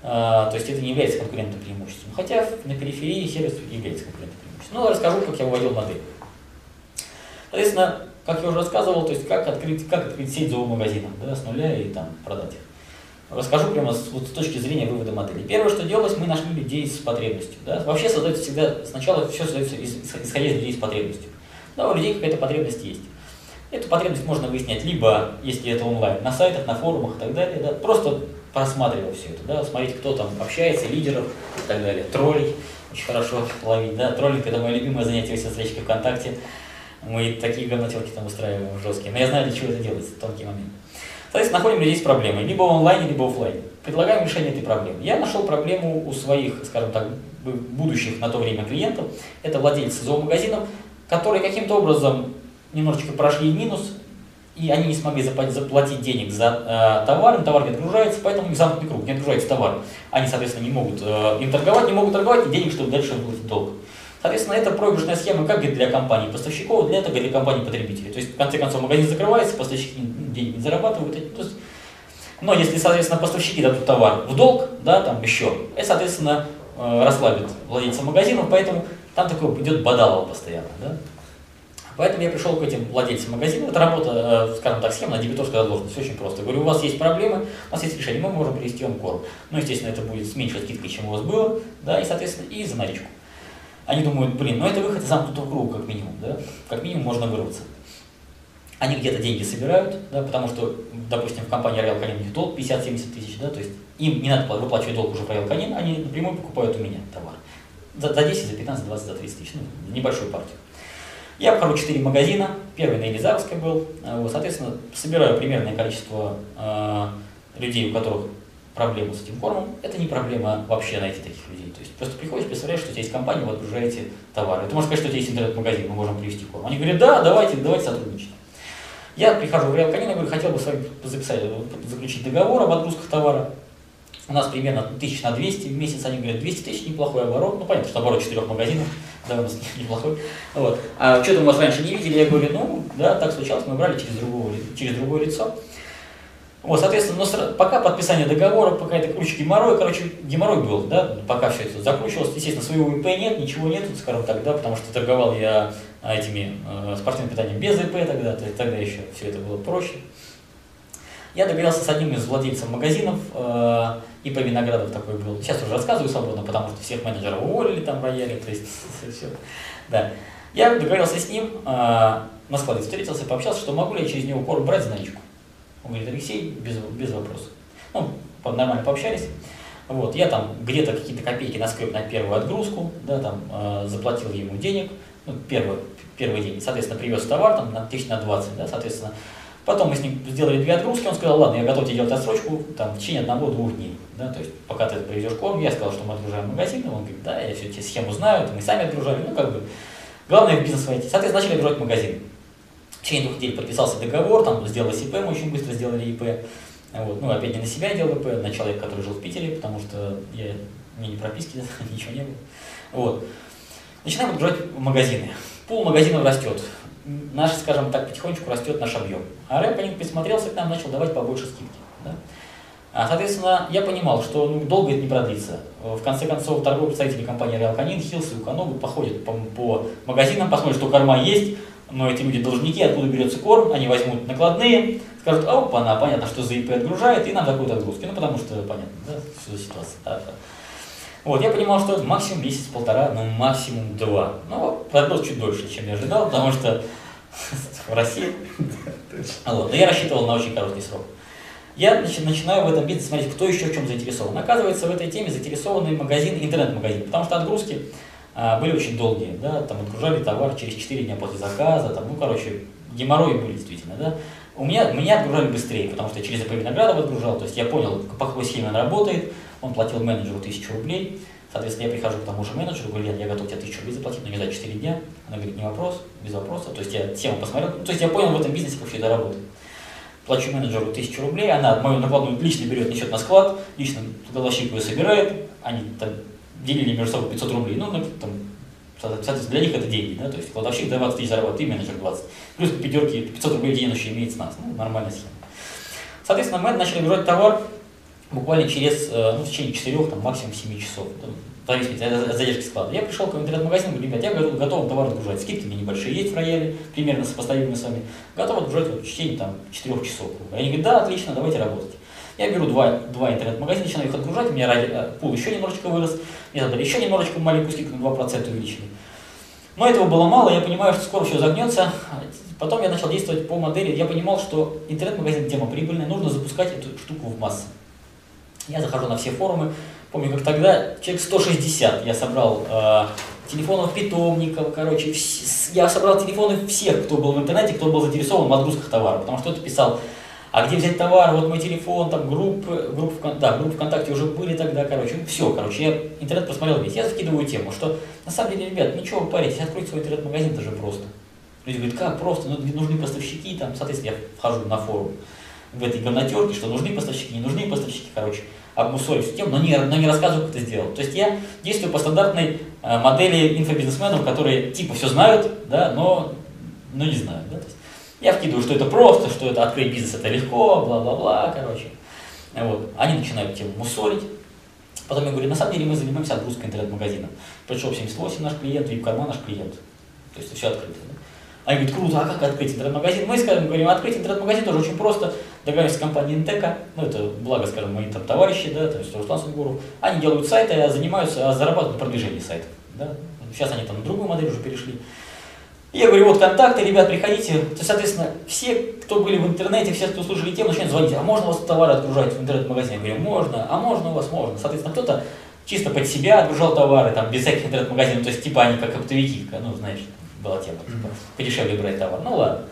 а, то есть это не является конкурентным преимуществом. Хотя на периферии сервис является конкурентным. Ну, расскажу, как я выводил модель. Соответственно, как я уже рассказывал, то есть как открыть, как открыть сеть зоомагазинов да, с нуля и там продать их. Расскажу прямо с, вот, с точки зрения вывода модели. Первое, что делалось, мы нашли людей с потребностью. Да? Вообще создается всегда, сначала все создается исходя из людей с потребностью. Да, у людей какая-то потребность есть. Эту потребность можно выяснять либо, если это онлайн, на сайтах, на форумах и так далее, да, просто просматривая все это, да, смотреть, кто там общается, лидеров и так далее, троллей, очень хорошо ловить, да, троллинг это мое любимое занятие все встречки ВКонтакте, мы такие говнотерки там устраиваем жесткие, но я знаю, для чего это делается, тонкий момент. Соответственно, находим людей с проблемой, либо в онлайне, либо в офлайне. Предлагаем решение этой проблемы. Я нашел проблему у своих, скажем так, будущих на то время клиентов. Это владельцы зоомагазинов, которые каким-то образом немножечко прошли минус, и они не смогли заплатить денег за э, товар, товар не отгружается, поэтому их замкнутый круг, не отгружается товар. Они, соответственно, не могут э, им торговать, не могут торговать, и денег, чтобы дальше выплатить долг. Соответственно, это проигрышная схема как для компаний поставщиков, для этого для компаний потребителей. То есть, в конце концов, магазин закрывается, поставщики деньги не зарабатывают. То есть, но если, соответственно, поставщики дадут товар в долг, да, там еще, это, соответственно, э, расслабит владельца магазинов, поэтому там такое идет бадалово постоянно. Да? Поэтому я пришел к этим владельцам магазина. Это работа, э, скажем так, схема на дебиторской задолженности. Очень просто. Говорю, у вас есть проблемы, у нас есть решение, мы можем привести вам корм. Ну, естественно, это будет с меньшей скидкой, чем у вас было, да, и, соответственно, и за наличку. Они думают, блин, ну это выход из замкнутого круга, как минимум, да, как минимум можно вырваться. Они где-то деньги собирают, да, потому что, допустим, в компании Royal Canin у них долг 50-70 тысяч, да, то есть им не надо выплачивать долг уже в Royal Canin, они напрямую покупают у меня товар. За, за 10, за 15, за 20, за 30 тысяч, ну, небольшую партию. Я обхожу 4 магазина, первый на Елизаровской был, э, вот, соответственно, собираю примерное количество э, людей, у которых проблемы с этим кормом, это не проблема вообще найти таких людей. То есть просто приходишь, представляешь, что у тебя есть компания, вы отгружаете товары. Ты можешь сказать, что у тебя есть интернет-магазин, мы можем привести корм. Они говорят, да, давайте, давайте сотрудничать. Я прихожу в Реал Канин говорю, хотел бы с вами записать, заключить договор об отгрузках товара. У нас примерно тысяч на 200 в месяц, они говорят, 200 тысяч, неплохой оборот. Ну, понятно, что оборот четырех магазинов, да, нас неплохой. Вот. А что-то мы вас раньше не видели, я говорю, ну, да, так случалось, мы брали через, другого, через другое лицо. Вот, соответственно, но пока подписание договора, пока это куча геморрой, короче, геморрой был, да, пока все это закручивалось, естественно, своего ИП нет, ничего нет, скажем так, да, потому что торговал я а, этими э, спортивным питанием без ИП тогда, то есть тогда еще все это было проще. Я договорился с одним из владельцев магазинов, э, ИП Виноградов такой был, сейчас уже рассказываю свободно, потому что всех менеджеров уволили там рояли, то есть все, да. Я договорился с ним, э, на складе встретился, пообщался, что могу ли я через него корм брать за наличку. Он говорит, Алексей, без, без вопросов. Ну, нормально пообщались. Вот, я там где-то какие-то копейки наскреб на первую отгрузку, да, там, э, заплатил ему денег, ну, первый, первый день, соответственно, привез товар там на тысяч на 20, да, соответственно, потом мы с ним сделали две отгрузки, он сказал, ладно, я готов тебе делать отсрочку там, в течение одного-двух дней, да, то есть, пока ты привезешь корм, я сказал, что мы отгружаем магазин, он говорит, да, я все эти схему знаю, мы сами отгружали, ну, как бы, главное в бизнес войти, соответственно, начали отгружать магазин в течение двух недель подписался договор, там сделал ИП, мы очень быстро сделали ИП. Вот. Ну, опять не на себя делал ИП, на человека, который жил в Питере, потому что я, мне не прописки, ничего не было. Вот. Начинаем отгружать магазины. Пол магазинов растет. Наш, скажем так, потихонечку растет наш объем. А рэп присмотрелся к нам, начал давать побольше скидки. Да? А, соответственно, я понимал, что ну, долго это не продлится. В конце концов, торговые представители компании Real Canin, Хилс и Уканогу походят по, по магазинам, посмотрят, что корма есть, но эти люди должники, откуда берется корм, они возьмут накладные, скажут, а опа, понятно, что за ИП отгружает, и надо какую-то отгрузки. Ну, потому что, понятно, да, всю ситуацию. Да, да. Вот, я понимал, что максимум месяц-полтора, ну, максимум два. Ну, продлилось чуть дольше, чем я ожидал, потому что в России. Вот, но я рассчитывал на очень короткий срок. Я начинаю в этом бизнесе смотреть, кто еще в чем заинтересован. Оказывается, в этой теме заинтересованы магазин, интернет-магазин, потому что отгрузки а, были очень долгие, да, там отгружали товар через 4 дня после заказа, там, ну, короче, геморрои были действительно, да. У меня, меня отгружали быстрее, потому что я через АП Виноградов отгружал, то есть я понял, по какой схеме он работает, Он платил менеджеру тысячу рублей. Соответственно, я прихожу к тому же менеджеру, говорю, я, я готов тебе тысячу рублей заплатить, но не за 4 дня. Она говорит, не вопрос, без вопроса. То есть я тему посмотрел, то есть я понял в этом бизнесе, как все это работает. Плачу менеджеру тысячу рублей, она мою накладную лично берет, несет на склад, лично кладовщик ее собирает, они там делили между собой 500 рублей, ну, там, соответственно, для них это деньги, да, то есть кладовщик 20 тысяч зарабатывает, и менеджер 20. Плюс пятерки 500 рублей он еще имеет с нас, ну, нормальная схема. Соответственно, мы начали грузить товар буквально через, э, ну, в течение 4, там, максимум 7 часов, зависимости от задержки склада. Я пришел к интернет-магазину, говорю, ребят, я готов, готов товар отгружать. Скидки мне небольшие есть в рояле, примерно сопоставимые с вами. Готов отгружать вот, в течение там, 4 часов. Они говорят, да, отлично, давайте работать. Я беру два, два интернет-магазина, начинаю их отгружать, у меня э, пул еще немножечко вырос, мне задали еще немножечко маленькую скидку на 2% увеличили. Но этого было мало, я понимаю, что скоро все загнется. Потом я начал действовать по модели, я понимал, что интернет-магазин тема прибыльная, нужно запускать эту штуку в массы. Я захожу на все форумы, помню, как тогда человек 160 я собрал э, телефонов питомников, короче, вс- я собрал телефоны всех, кто был в интернете, кто был заинтересован в отгрузках товара, потому что кто-то писал, а где взять товар, вот мой телефон, там группы, группы, да, группы ВКонтакте уже были тогда, короче, все, короче, я интернет просмотрел весь, я закидываю тему, что на самом деле, ребят, ничего вы паритесь, откройте свой интернет-магазин, это же просто. Люди говорят, как просто, ну, нужны поставщики, там, соответственно, я вхожу на форум в этой говнотерке, что нужны поставщики, не нужны поставщики, короче, обмусолю всю тему, но не, но не рассказываю, как это сделать. То есть я действую по стандартной э, модели инфобизнесменов, которые типа все знают, да, но, но не знают. Да? То есть я вкидываю, что это просто, что это открыть бизнес это легко, бла-бла-бла, короче. Вот. Они начинают тему мусолить. Потом я говорю, на самом деле мы занимаемся отгрузкой интернет-магазина. Пришел 78 наш клиент, вип-карман наш клиент. То есть все открыто. Да? Они говорят, круто, а как открыть интернет-магазин? Мы скажем, говорим, открыть интернет-магазин тоже очень просто. Договоримся с компанией Интека, ну это благо, скажем, мои там товарищи, да, то есть Руслан Сунгуров. Они делают сайты, а занимаются, а зарабатывают на продвижении сайтов. Да? Сейчас они там на другую модель уже перешли. Я говорю, вот контакты, ребят, приходите. То есть, соответственно, все, кто были в интернете, все, кто слушали тему, начинают звонить, а можно у вас товары отгружать в интернет-магазине? Я говорю, можно, а можно у вас можно. Соответственно, кто-то чисто под себя отгружал товары, там, без всяких интернет-магазинов, то есть, типа, они как оптовики, ну, знаешь, была тема, типа, подешевле брать товар. Ну, ладно.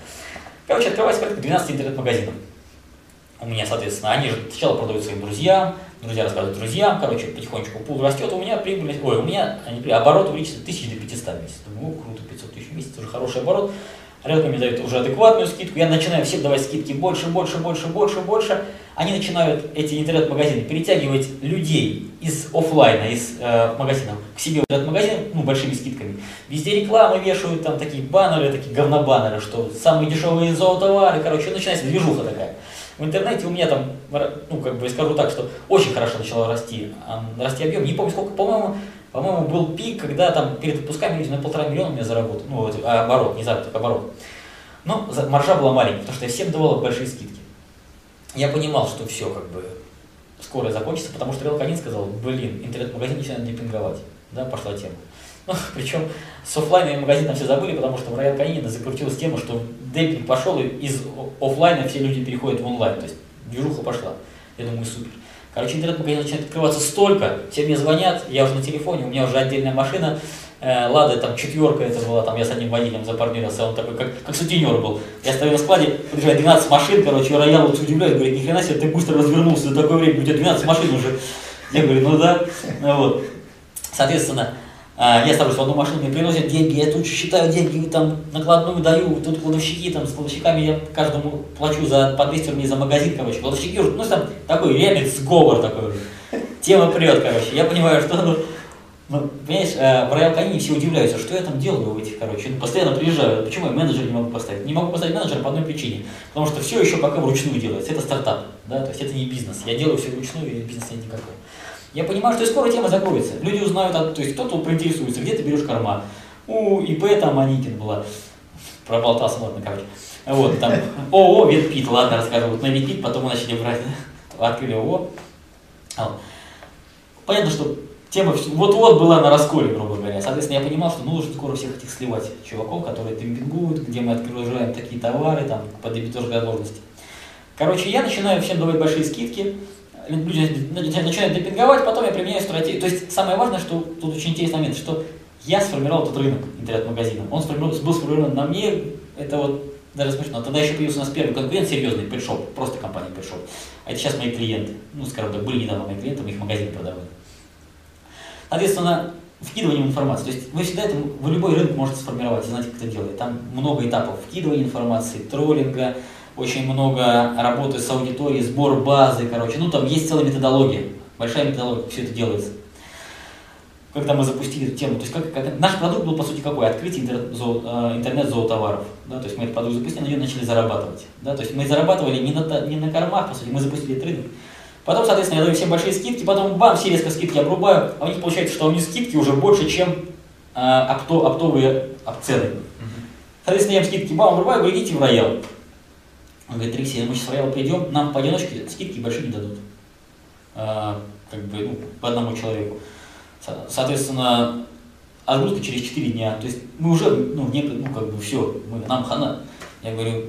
Короче, открывается порядка 12 интернет-магазинов. У меня, соответственно, они же сначала продают своим друзьям, друзья рассказывают друзьям, короче, потихонечку пул растет, у меня прибыль, ой, у меня оборот увеличится тысяч до 500 в месяц. Думаю, круто, 500 тысяч в месяц, уже хороший оборот. Рынок мне дает уже адекватную скидку, я начинаю всем давать скидки больше, больше, больше, больше, больше. Они начинают, эти интернет-магазины, перетягивать людей из офлайна, из э, магазинов к себе в этот магазин, ну, большими скидками. Везде рекламы вешают, там такие баннеры, такие говнобаннеры, что самые дешевые зоотовары, короче, начинается движуха такая. В интернете у меня там, ну, как бы скажу так, что очень хорошо начало расти, расти объем. Не помню сколько, по-моему, по-моему, был пик, когда там перед отпусками люди на полтора миллиона у меня заработали. Ну, вот, оборот, не заработок, оборот. Но маржа была маленькая, потому что я всем давал большие скидки. Я понимал, что все как бы скоро закончится, потому что Релканин сказал, блин, интернет-магазин начинает демпинговать. Да, пошла тема. Ну, причем с офлайновым магазином все забыли, потому что в Роял Канине закрутилась тема, что демпинг пошел, и из офлайна все люди переходят в онлайн. То есть движуха пошла. Я думаю, супер. Короче, интернет-магазин начинает открываться столько, все мне звонят, я уже на телефоне, у меня уже отдельная машина, э, Лада, там четверка это была, там я с одним водителем запарнировался, он такой, как, как сутенер был. Я стою на складе, подъезжает 12 машин, короче, Роял вот удивляет, говорит, ни хрена себе, ты быстро развернулся за такое время, у тебя 12 машин уже. Я говорю, ну да, ну вот. Соответственно, я ставлюсь в одну машину, мне приносят деньги, я тут считаю деньги, там накладную даю, тут кладовщики, там с кладовщиками я каждому плачу за по 200 рублей за магазин, короче, кладовщики уже, ну там такой реальный сговор такой, тема прет, короче, я понимаю, что, ну, ну понимаешь, э, в Роял все удивляются, что я там делаю в этих, короче, ну, постоянно приезжаю, почему я менеджера не могу поставить? Не могу поставить менеджера по одной причине, потому что все еще пока вручную делается, это стартап, да, то есть это не бизнес, я делаю все вручную, и бизнеса нет никакого. Я понимаю, что скоро тема закроется. Люди узнают, то есть кто-то проинтересуется, где ты берешь корма. У ИП там Аникин была, проболтался, ладно, короче. Вот, там, ООО, Ветпит, ладно, расскажу. Вот на Ветпит потом мы начали брать, открыли ООО. Понятно, что тема вот-вот была на расколе, грубо говоря. Соответственно, я понимал, что нужно скоро всех этих сливать чуваков, которые демпингуют, где мы отгружаем такие товары, там, по дебиторской отложенности. Короче, я начинаю всем давать большие скидки, люди начинают демпинговать, потом я применяю стратегию. То есть самое важное, что тут очень интересный момент, что я сформировал этот рынок интернет-магазинов. Он был сформирован на мне, это вот даже смешно. Тогда еще появился у нас первый конкурент серьезный, Петшоп, просто компания Петшоп. А это сейчас мои клиенты. Ну, скажем так, были недавно мои клиенты, мы их в магазине продавали. Соответственно, вкидыванием информации. То есть вы всегда это, вы любой рынок можете сформировать, знаете, как это делать. Там много этапов вкидывания информации, троллинга, очень много работы с аудиторией, сбор базы, короче. Ну, там есть целая методология, большая методология, все это делается. Когда мы запустили эту тему, то есть как, как, наш продукт был, по сути, какой? Открытие интернет, интернет зоотоваров. Да? То есть мы этот продукт запустили, на нее начали зарабатывать. Да? То есть мы зарабатывали не на, не на кормах, по сути, мы запустили рынок. Потом, соответственно, я даю всем большие скидки, потом бам, все резко скидки обрубаю, а у них получается, что у них скидки уже больше, чем э, опто, оптовые цены. Соответственно, я им скидки бам, обрубаю, говорю, идите в роял. Он говорит, Алексей, мы сейчас в придем, нам поодиночке скидки большие не дадут. Э, как бы, ну, по одному человеку. Соответственно, отгрузка через 4 дня. То есть мы уже, ну, не, ну как бы все, мы, нам хана. Я говорю,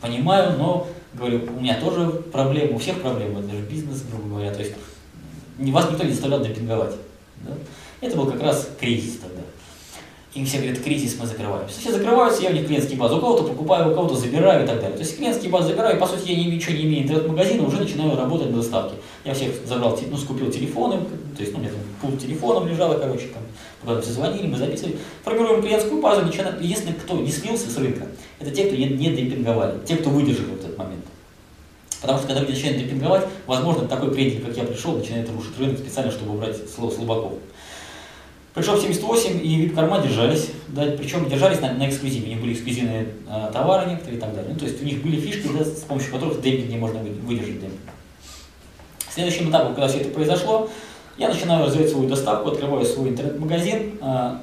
понимаю, но говорю, у меня тоже проблемы, у всех проблемы, это же бизнес, грубо говоря. То есть вас никто не заставлял демпинговать. Да? Это был как раз кризис тогда. Им все говорят, кризис мы закрываем. Все закрываются, я у них клиентские базы, у кого-то покупаю, у кого-то забираю и так далее. То есть клиентские базы забираю, и по сути я ничего не имею интернет-магазина, уже начинаю работать на доставке. Я всех забрал, ну, скупил телефоны, то есть, ну, у меня там пул телефонов лежало, короче, там, когда все звонили, мы записывали. Формируем клиентскую базу, начинаем. Единственное, кто не слился с рынка, это те, кто не, не демпинговали, те, кто выдержали в этот момент. Потому что когда люди начинают демпинговать, возможно, такой предел, как я пришел, начинает рушить рынок специально, чтобы убрать слово слабаков. Пришел в 78 и вип-корма держались, да, причем держались на, на эксклюзиве, у них были эксклюзивные э, товары некоторые и так далее. Ну, то есть у них были фишки, да, с помощью которых демпинг не можно выдержать демпинг. Следующим этапом, когда все это произошло, я начинаю развивать свою доставку, открываю свой интернет-магазин э,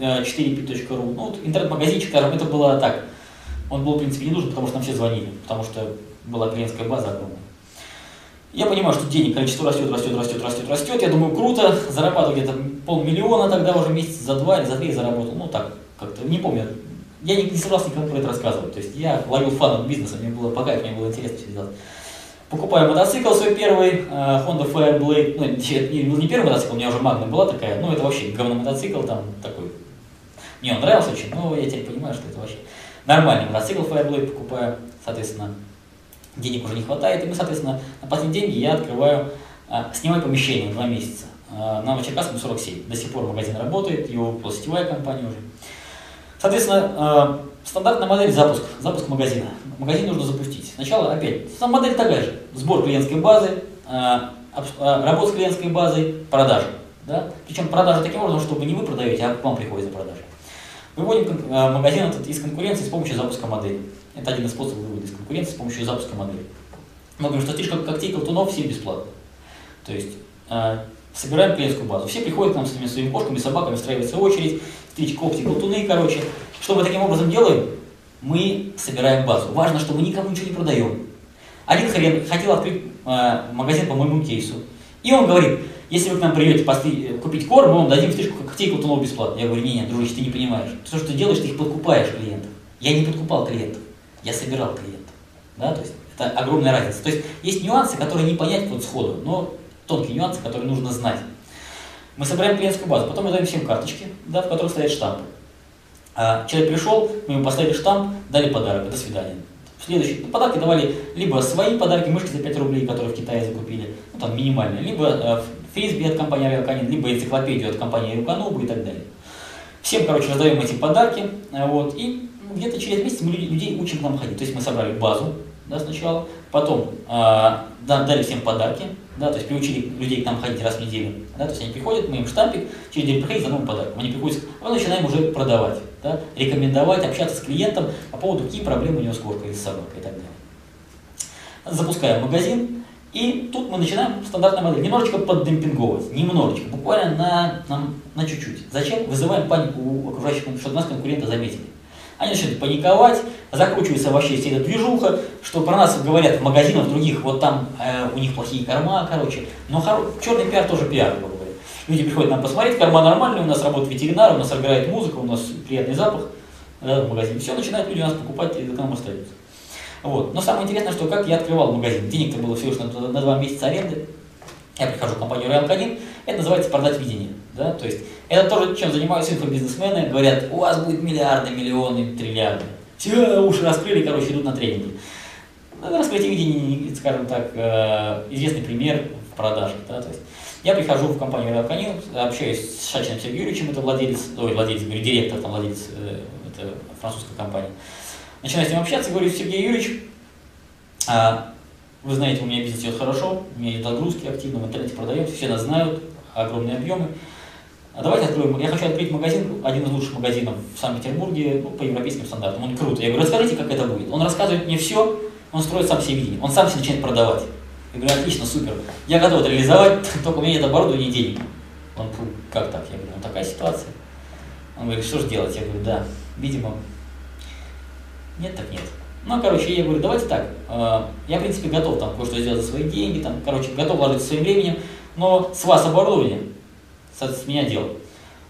4p.ru. Ну, вот интернет-магазинчик, скажем, это было так. Он был, в принципе, не нужен, потому что нам все звонили, потому что была клиентская база огромная. Я понимаю, что денег количество растет, растет, растет, растет, растет. Я думаю, круто, зарабатываю где-то полмиллиона тогда уже месяц за два или за три заработал. Ну так, как-то, не помню. Я не, не собирался никому про это рассказывать. То есть я ловил фан от бизнеса, мне было пока, мне было интересно все делать. Покупаю мотоцикл свой первый, Honda Fireblade, ну, не, не первый мотоцикл, у меня уже Магна была такая, ну, это вообще говно мотоцикл, там, такой, мне он нравился очень, но я теперь понимаю, что это вообще нормальный мотоцикл Fireblade покупаю, соответственно, денег уже не хватает, и мы, соответственно, на последние деньги я открываю, а, снимаю помещение два месяца. А, на Новочеркасском 47. До сих пор магазин работает, его сетевая компания уже. Соответственно, а, стандартная модель запуск, запуск магазина. Магазин нужно запустить. Сначала опять, сама модель такая же. Сбор клиентской базы, работа с клиентской базой, продажи. Да? Причем продажи таким образом, чтобы не вы продаете, а к вам приходит за продажи. Выводим магазин этот из конкуренции с помощью запуска модели. Это один из способов вывода из конкуренции с помощью запуска модели. Мы говорим, что стрижка когтей колтунов все бесплатно. То есть э, собираем клиентскую базу. Все приходят к нам с своими, своими кошками, собаками, встраивается очередь, стричь когти, колтуны, короче. Что мы таким образом делаем? Мы собираем базу. Важно, что мы никому ничего не продаем. Один хрен хотел открыть э, магазин по моему кейсу. И он говорит, если вы к нам придете постри... купить корм, мы вам дадим стрижку когтей колтунов бесплатно. Я говорю, нет, дружище, ты не понимаешь. Все, что ты делаешь, ты их подкупаешь клиентов. Я не подкупал клиентов я собирал клиентов. Да, то есть это огромная разница. То есть есть нюансы, которые не понять вот сходу, но тонкие нюансы, которые нужно знать. Мы собираем клиентскую базу, потом мы даем всем карточки, да, в которых стоят штампы. А человек пришел, мы ему поставили штамп, дали подарок, до свидания. Следующие ну, подарки давали либо свои подарки, мышки за 5 рублей, которые в Китае закупили, ну там минимальные, либо э, фрисби от компании Авиаканин, либо энциклопедию от компании Руканубу и так далее. Всем, короче, раздаем эти подарки, э, вот, и где-то через месяц мы людей учим к нам ходить. То есть мы собрали базу да, сначала, потом э, дали всем подарки, да, то есть приучили людей к нам ходить раз в неделю. Да, то есть они приходят, мы им штампик, через день приходят за новым подарком. Они приходят, мы начинаем уже продавать, да, рекомендовать, общаться с клиентом по поводу, какие проблемы у него с кошкой или с собакой и так далее. Запускаем магазин, и тут мы начинаем стандартную модель, немножечко поддемпинговывать, немножечко, буквально на, на, на чуть-чуть. Зачем? Вызываем панику у окружающих, чтобы нас конкуренты заметили. Они начинают паниковать, закручивается вообще вся эта движуха, что про нас говорят в магазинах других, вот там э, у них плохие корма, короче. Но хоро... черный пиар тоже пиар, грубо говоря. Люди приходят нам посмотреть, корма нормальные, у нас работает ветеринар, у нас играет музыка, у нас приятный запах да, в магазине. Все, начинают люди у нас покупать и к нам остаются. Вот. Но самое интересное, что как я открывал магазин. Денег-то было всего лишь на, на два месяца аренды. Я прихожу в компанию Royal Canin, это называется продать видение. Да? То есть это тоже, чем занимаются инфобизнесмены, говорят, у вас будет миллиарды, миллионы, триллиарды. все уши раскрыли, короче, идут на тренинги. Ну, раскрытие видения, скажем так, э, известный пример в продажах. Да, то есть я прихожу в компанию Canin, общаюсь с Шачином Сергеевичем, это владелец, ой, владелец, говорю, директор, там, владелец, э, это французская компания. Начинаю с ним общаться, говорю, Сергей Юрьевич, а, вы знаете, у меня бизнес идет хорошо, у меня идут отгрузки активно, в интернете продаем, все нас знают, огромные объемы. А давайте откроем, я хочу открыть магазин, один из лучших магазинов в Санкт-Петербурге, ну, по европейским стандартам. Он круто. Я говорю, расскажите, как это будет. Он рассказывает мне все, он строит сам себе видение, он сам себе начинает продавать. Я говорю, отлично, супер. Я готов это реализовать, только у меня нет оборудования и денег. Он, как так? Я говорю, ну такая ситуация. Он говорит, что же делать? Я говорю, да, видимо, нет так нет. Ну, короче, я говорю, давайте так, э, я, в принципе, готов там кое-что сделать за свои деньги, там, короче, готов вложиться своим временем, но с вас оборудование, с меня дело.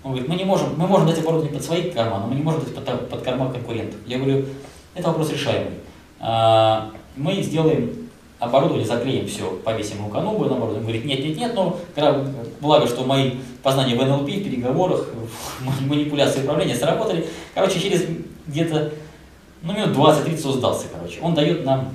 Он говорит, мы не можем, мы можем дать оборудование под свои карманы, мы не можем дать под, под карман конкурентов. Я говорю, это вопрос решаемый. А, мы сделаем оборудование, заклеим все, повесим у Канубы на оборудование. Он говорит, нет, нет, нет, но благо, что мои познания в НЛП, в переговорах, в манипуляции управления сработали. Короче, через где-то ну, минут 20-30 он сдался, короче. Он дает нам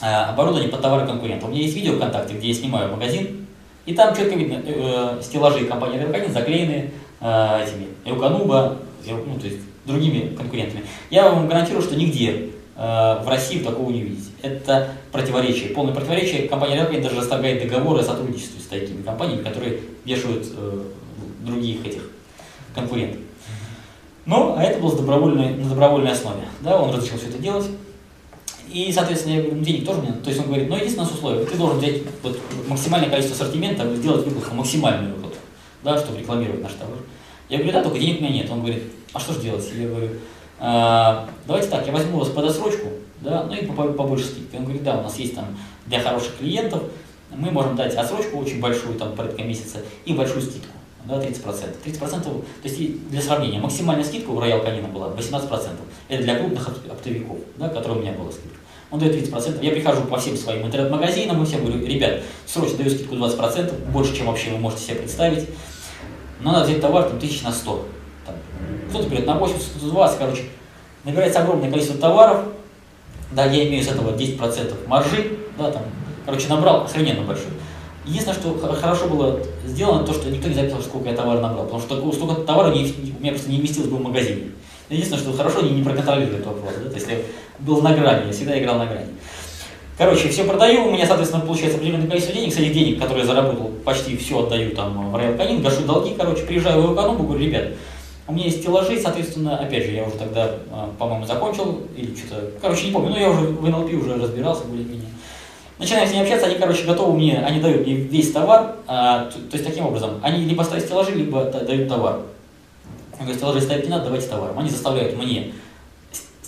а, оборудование под товары конкурента. У меня есть видео ВКонтакте, где я снимаю магазин, и там четко видно э, э, стеллажи компании Ренканин заклеены э, этими Эукануба, ну, то есть другими конкурентами. Я вам гарантирую, что нигде в России такого не увидите. Это противоречие, полное противоречие. Компания Ренканин даже расторгает договоры о сотрудничестве с такими компаниями, которые вешают других этих конкурентов. Но, а это было с добровольной, на добровольной основе. Да, он разрешил все это делать. И, соответственно, я говорю, ну, денег тоже мне. То есть он говорит, ну, единственное условие, ты должен взять вот, максимальное количество ассортимента, сделать выкладку, максимальную выкладку, да, чтобы рекламировать наш товар. Я говорю, да, только денег у меня нет. Он говорит, а что же делать? Я говорю, а, давайте так, я возьму вас под отсрочку, да, ну и побольше скидки. Он говорит, да, у нас есть там для хороших клиентов, мы можем дать отсрочку очень большую, там порядка месяца, и большую скидку да, 30%. 30%, то есть для сравнения, максимальная скидка у Роял Канина была 18%. Это для крупных оптовиков, да, которые у меня была скидка. Он дает 30%. Я прихожу по всем своим интернет-магазинам и всем говорю, ребят, срочно даю скидку 20%, больше, чем вообще вы можете себе представить. Но надо взять товар там, тысяч на 100. Кто-то берет на 80, 120, короче. Набирается огромное количество товаров, да, я имею с этого 10% маржи, да, там, короче, набрал охрененно большой. Единственное, что хорошо было сделано, то, что никто не записал, сколько я товара набрал, потому что столько товара не, у меня просто не вместилось бы в магазине. Единственное, что хорошо, они не проконтролировали этот вопрос, да? то есть я был на грани, я всегда играл на грани. Короче, все продаю, у меня, соответственно, получается определенное количество денег, с этих денег, которые я заработал, почти все отдаю там в Canin, гашу долги, короче, приезжаю в экономику, говорю, ребят, у меня есть стеллажи, соответственно, опять же, я уже тогда, а, по-моему, закончил, или что-то, короче, не помню, но я уже в НЛП уже разбирался более-менее. Начинаем с ними общаться, они, короче, готовы мне, они дают мне весь товар, а, то, то есть таким образом, они либо ставят стеллажи, либо дают товар. Я говорю, стеллажи ставить не надо, давайте товаром. Они заставляют мне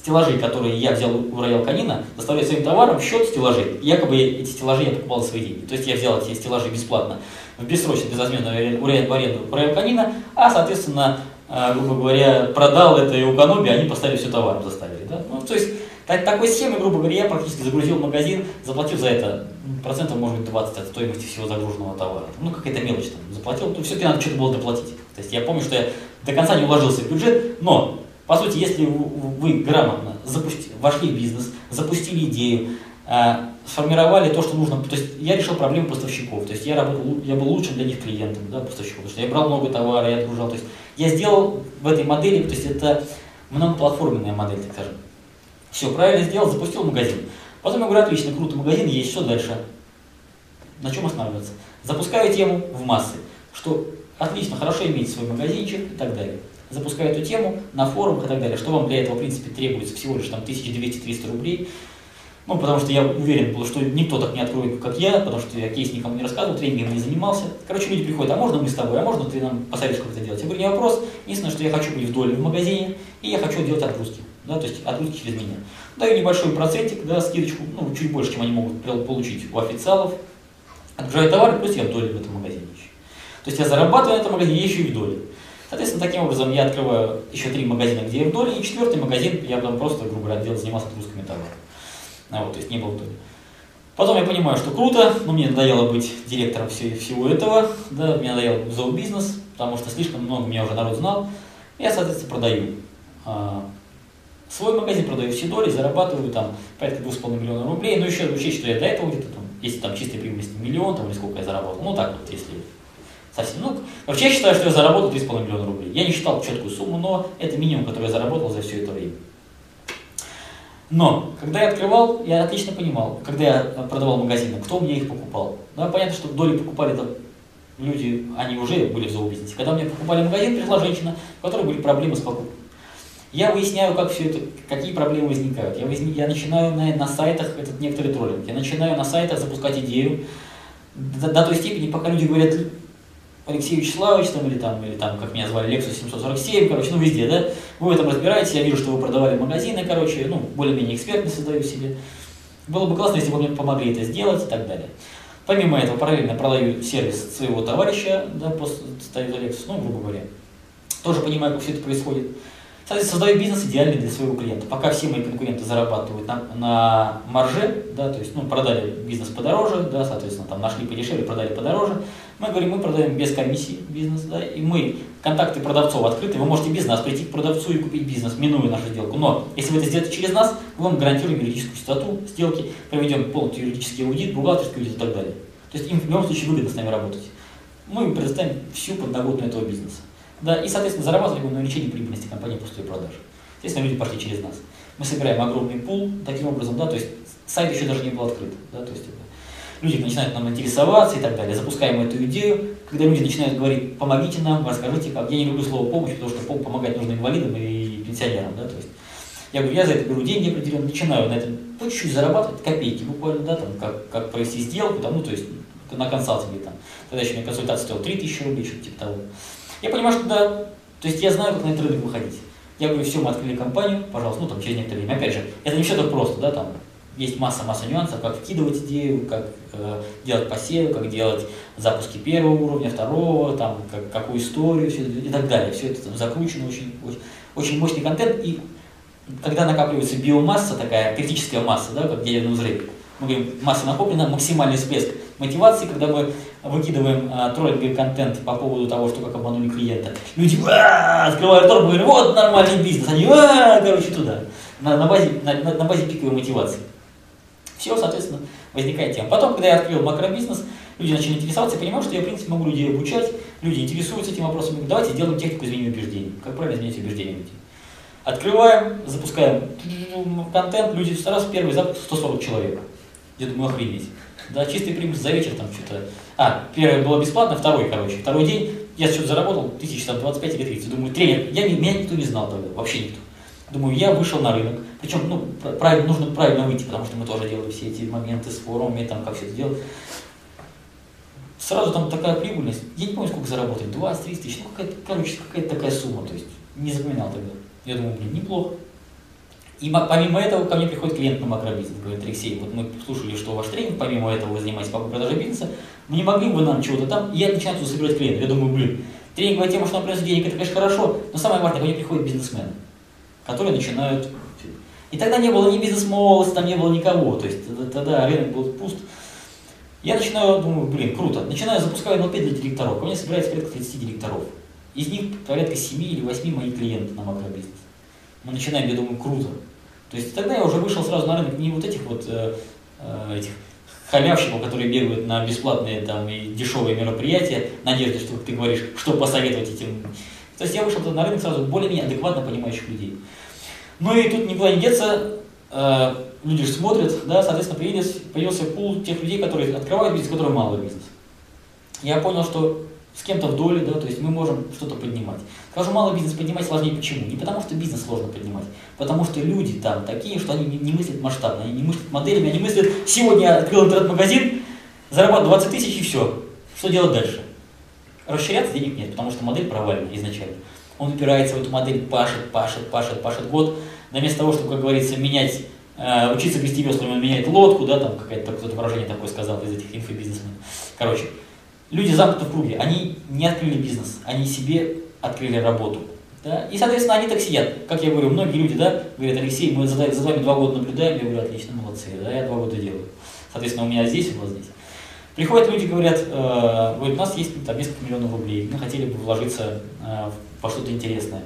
стеллажи, которые я взял у Роял Канина, заставляют своим товаром счет стеллажей. Якобы эти стеллажи я покупал за свои деньги. То есть я взял эти стеллажи бесплатно, в бессрочно, безвозмездную в аренду у Роял Канина, а, соответственно, а, грубо говоря, продал это и у Каноби, они поставили все товаром, заставили. Да? Ну, то есть так, такой схемы, грубо говоря, я практически загрузил магазин, заплатил за это процентов, может быть, 20 от стоимости всего загруженного товара. Ну, какая-то мелочь там заплатил, то все-таки надо что-то было доплатить. То есть я помню, что я до конца не уложился в бюджет, но, по сути, если вы грамотно запусти, вошли в бизнес, запустили идею, э, сформировали то, что нужно, то есть я решил проблему поставщиков, то есть я работал, я был лучшим для них клиентом, да, поставщиков, потому что я брал много товара, я отгружал, то есть я сделал в этой модели, то есть это многоплатформенная модель, так скажем. Все, правильно сделал, запустил магазин. Потом я говорю, отлично, круто, магазин есть, что дальше? На чем останавливаться? Запускаю тему в массы, что отлично, хорошо иметь свой магазинчик и так далее. Запускаю эту тему на форумах и так далее. Что вам для этого, в принципе, требуется всего лишь там 1200-300 рублей. Ну, потому что я уверен был, что никто так не откроет, как я, потому что я кейс никому не рассказывал, тренингом не занимался. Короче, люди приходят, а можно мы с тобой, а можно ты нам посоветуешь, как это делать? Я говорю, не вопрос, единственное, что я хочу быть в доле в магазине, и я хочу делать отгрузки да, то есть отгрузки через меня. Даю небольшой процентик, да, скидочку, ну, чуть больше, чем они могут получить у официалов. Отгружаю товары, плюс я в доле в этом магазине еще. То есть я зарабатываю на этом магазине, еще и в доле. Соответственно, таким образом я открываю еще три магазина, где я в доле, и четвертый магазин я потом просто, грубо говоря, делал, занимался отгрузками товара. А, вот, то есть не был в доле. Потом я понимаю, что круто, но мне надоело быть директором всего этого, да, мне надоело зообизнес, потому что слишком много меня уже народ знал. Я, соответственно, продаю а, Свой магазин продаю все доли, зарабатываю там порядка 2,5 миллиона рублей. Но еще учесть, что я до этого где-то там, если там чистая прибыльность миллион, там, или сколько я заработал, ну так вот, если совсем. Ну, вообще я считаю, что я заработал 3,5 миллиона рублей. Я не считал четкую сумму, но это минимум, который я заработал за все это время. Но, когда я открывал, я отлично понимал, когда я продавал магазины, кто мне их покупал. Да, понятно, что доли покупали там люди, они уже были в зообизнесе. Когда мне покупали магазин, пришла женщина, у которой были проблемы с покупкой. Я выясняю, как все это, какие проблемы возникают. Я, возник, я начинаю на, на сайтах этот некоторый троллинг. Я начинаю на сайтах запускать идею до, до той степени, пока люди говорят, Алексей Вячеславович, там, или там, или там, как меня звали, Lexus 747, короче, ну везде, да, вы в этом разбираетесь, я вижу, что вы продавали магазины, короче, ну, более-менее экспертно создаю себе. Было бы классно, если бы мне помогли это сделать и так далее. Помимо этого, параллельно продаю сервис своего товарища, да, после стоит Lexus, ну, грубо говоря. Тоже понимаю, как все это происходит. Соответственно, создаю бизнес идеальный для своего клиента. Пока все мои конкуренты зарабатывают на, на марже, да, то есть ну, продали бизнес подороже, да, соответственно, там нашли подешевле, продали подороже, мы говорим, мы продаем без комиссии бизнес, да, и мы, контакты продавцов открыты, вы можете без нас прийти к продавцу и купить бизнес, минуя нашу сделку. Но если вы это сделаете через нас, мы вам гарантируем юридическую чистоту сделки, проведем полный юридический аудит, бухгалтерский аудит и так далее. То есть им в любом случае выгодно с нами работать. Мы им предоставим всю подноготную этого бизнеса. Да, и, соответственно, зарабатывать будем на увеличении прибыльности компании пустой продажи. Естественно, люди пошли через нас. Мы собираем огромный пул таким образом, да, то есть сайт еще даже не был открыт, да, то есть люди начинают нам интересоваться и так далее. Запускаем эту идею, когда люди начинают говорить, помогите нам, расскажите как. Я не люблю слово помощь, потому что помогать нужно инвалидам и пенсионерам, да, то есть я говорю, я за это беру деньги определенно, начинаю на этом по чуть-чуть зарабатывать, копейки буквально, да, там, как, как провести сделку, там, ну, то есть на консалтинге там. Тогда еще мне консультация стоила 3000 рублей, что-то типа того. Я понимаю, что да, то есть я знаю, как на этот рынок выходить. Я говорю, все, мы открыли компанию, пожалуйста, ну там через некоторое время. Опять же, это не все так просто, да, там есть масса-масса нюансов, как вкидывать идею, как э, делать посевы, как делать запуски первого уровня, второго, там, как, какую историю, все и так далее. Все это там, закручено, очень, очень, мощный контент. И когда накапливается биомасса, такая критическая масса, да, как деревянный взрыв, мы говорим, масса накоплена, максимальный всплеск мотивации, когда мы выкидываем а, троллинговый контент по поводу того, что как обманули клиента. Люди открывают торг, говорят, вот нормальный бизнес, они короче туда, на, на, базе, на, на базе пиковой мотивации. Все, соответственно, возникает тема. Потом, когда я открыл макробизнес, люди начали интересоваться, я понимаю, что я, в принципе, могу людей обучать, люди интересуются этим вопросом, давайте сделаем технику изменения убеждений. Как правильно изменить убеждения людей? Открываем, запускаем контент, люди сразу первый запуск 140 человек. Я думаю, охренеть. Да, чистый прибыль за вечер там что-то. А, первое было бесплатно, второй, короче. Второй день я что-то заработал, тысяч там 25 или 30. Думаю, тренер, я, меня никто не знал тогда, вообще никто. Думаю, я вышел на рынок, причем ну, правильно, нужно правильно выйти, потому что мы тоже делали все эти моменты с форумами, там, как все это делать. Сразу там такая прибыльность, я не помню, сколько заработать, 20-30 тысяч, ну какая-то, короче, какая-то такая сумма, то есть не запоминал тогда. Я думаю, блин, неплохо. И помимо этого ко мне приходит клиент на макробизнес, говорит, Алексей, вот мы слушали, что ваш тренинг, помимо этого вы занимаетесь по продаже бизнеса, мы не могли бы нам чего-то там, и я начинаю собирать клиентов. Я думаю, блин, тренинговая тема, что нам приносит денег, это, конечно, хорошо, но самое важное, ко мне приходят бизнесмены, которые начинают... И тогда не было ни бизнес-молодости, там не было никого, то есть тогда рынок был пуст. Я начинаю, думаю, блин, круто. Начинаю, запускаю НЛП для директоров. Ко мне собирается порядка 30 директоров. Из них порядка 7 или 8 моих клиентов на макробизнес. Мы начинаем, я думаю, круто. То есть тогда я уже вышел сразу на рынок не вот этих вот э, э, этих халявщиков, которые бегают на бесплатные там и дешевые мероприятия, надежде, что ты говоришь, что посоветовать этим. То есть я вышел на рынок сразу более-менее адекватно понимающих людей. Ну и тут никуда не деться, э, люди же смотрят, да, соответственно, появился, появился пул тех людей, которые открывают бизнес, которые малый бизнес. Я понял, что с кем-то в доле, да, то есть мы можем что-то поднимать. Скажу, малый бизнес поднимать сложнее почему? Не потому, что бизнес сложно поднимать, потому что люди там такие, что они не, не мыслят масштабно, они не мыслят моделями, они мыслят, сегодня я открыл интернет-магазин, зарабатываю 20 тысяч и все. Что делать дальше? Расширяться денег нет, потому что модель провальна изначально. Он упирается в эту модель, пашет, пашет, пашет, пашет год. Но вместо того, чтобы, как говорится, менять, э, учиться грести веслами, он меняет лодку, да, там какое-то кто-то выражение такое сказал из этих инфобизнесменов. Короче, люди замкнуты в круге, они не открыли бизнес, они себе открыли работу. Да? И, соответственно, они так сидят. Как я говорю, многие люди да, говорят, Алексей, мы за, за вами два года наблюдаем, я говорю, отлично, молодцы, да, я два года делаю. Соответственно, у меня здесь, у вас здесь. Приходят люди, говорят, э, у нас есть там, несколько миллионов рублей, мы хотели бы вложиться э, во что-то интересное.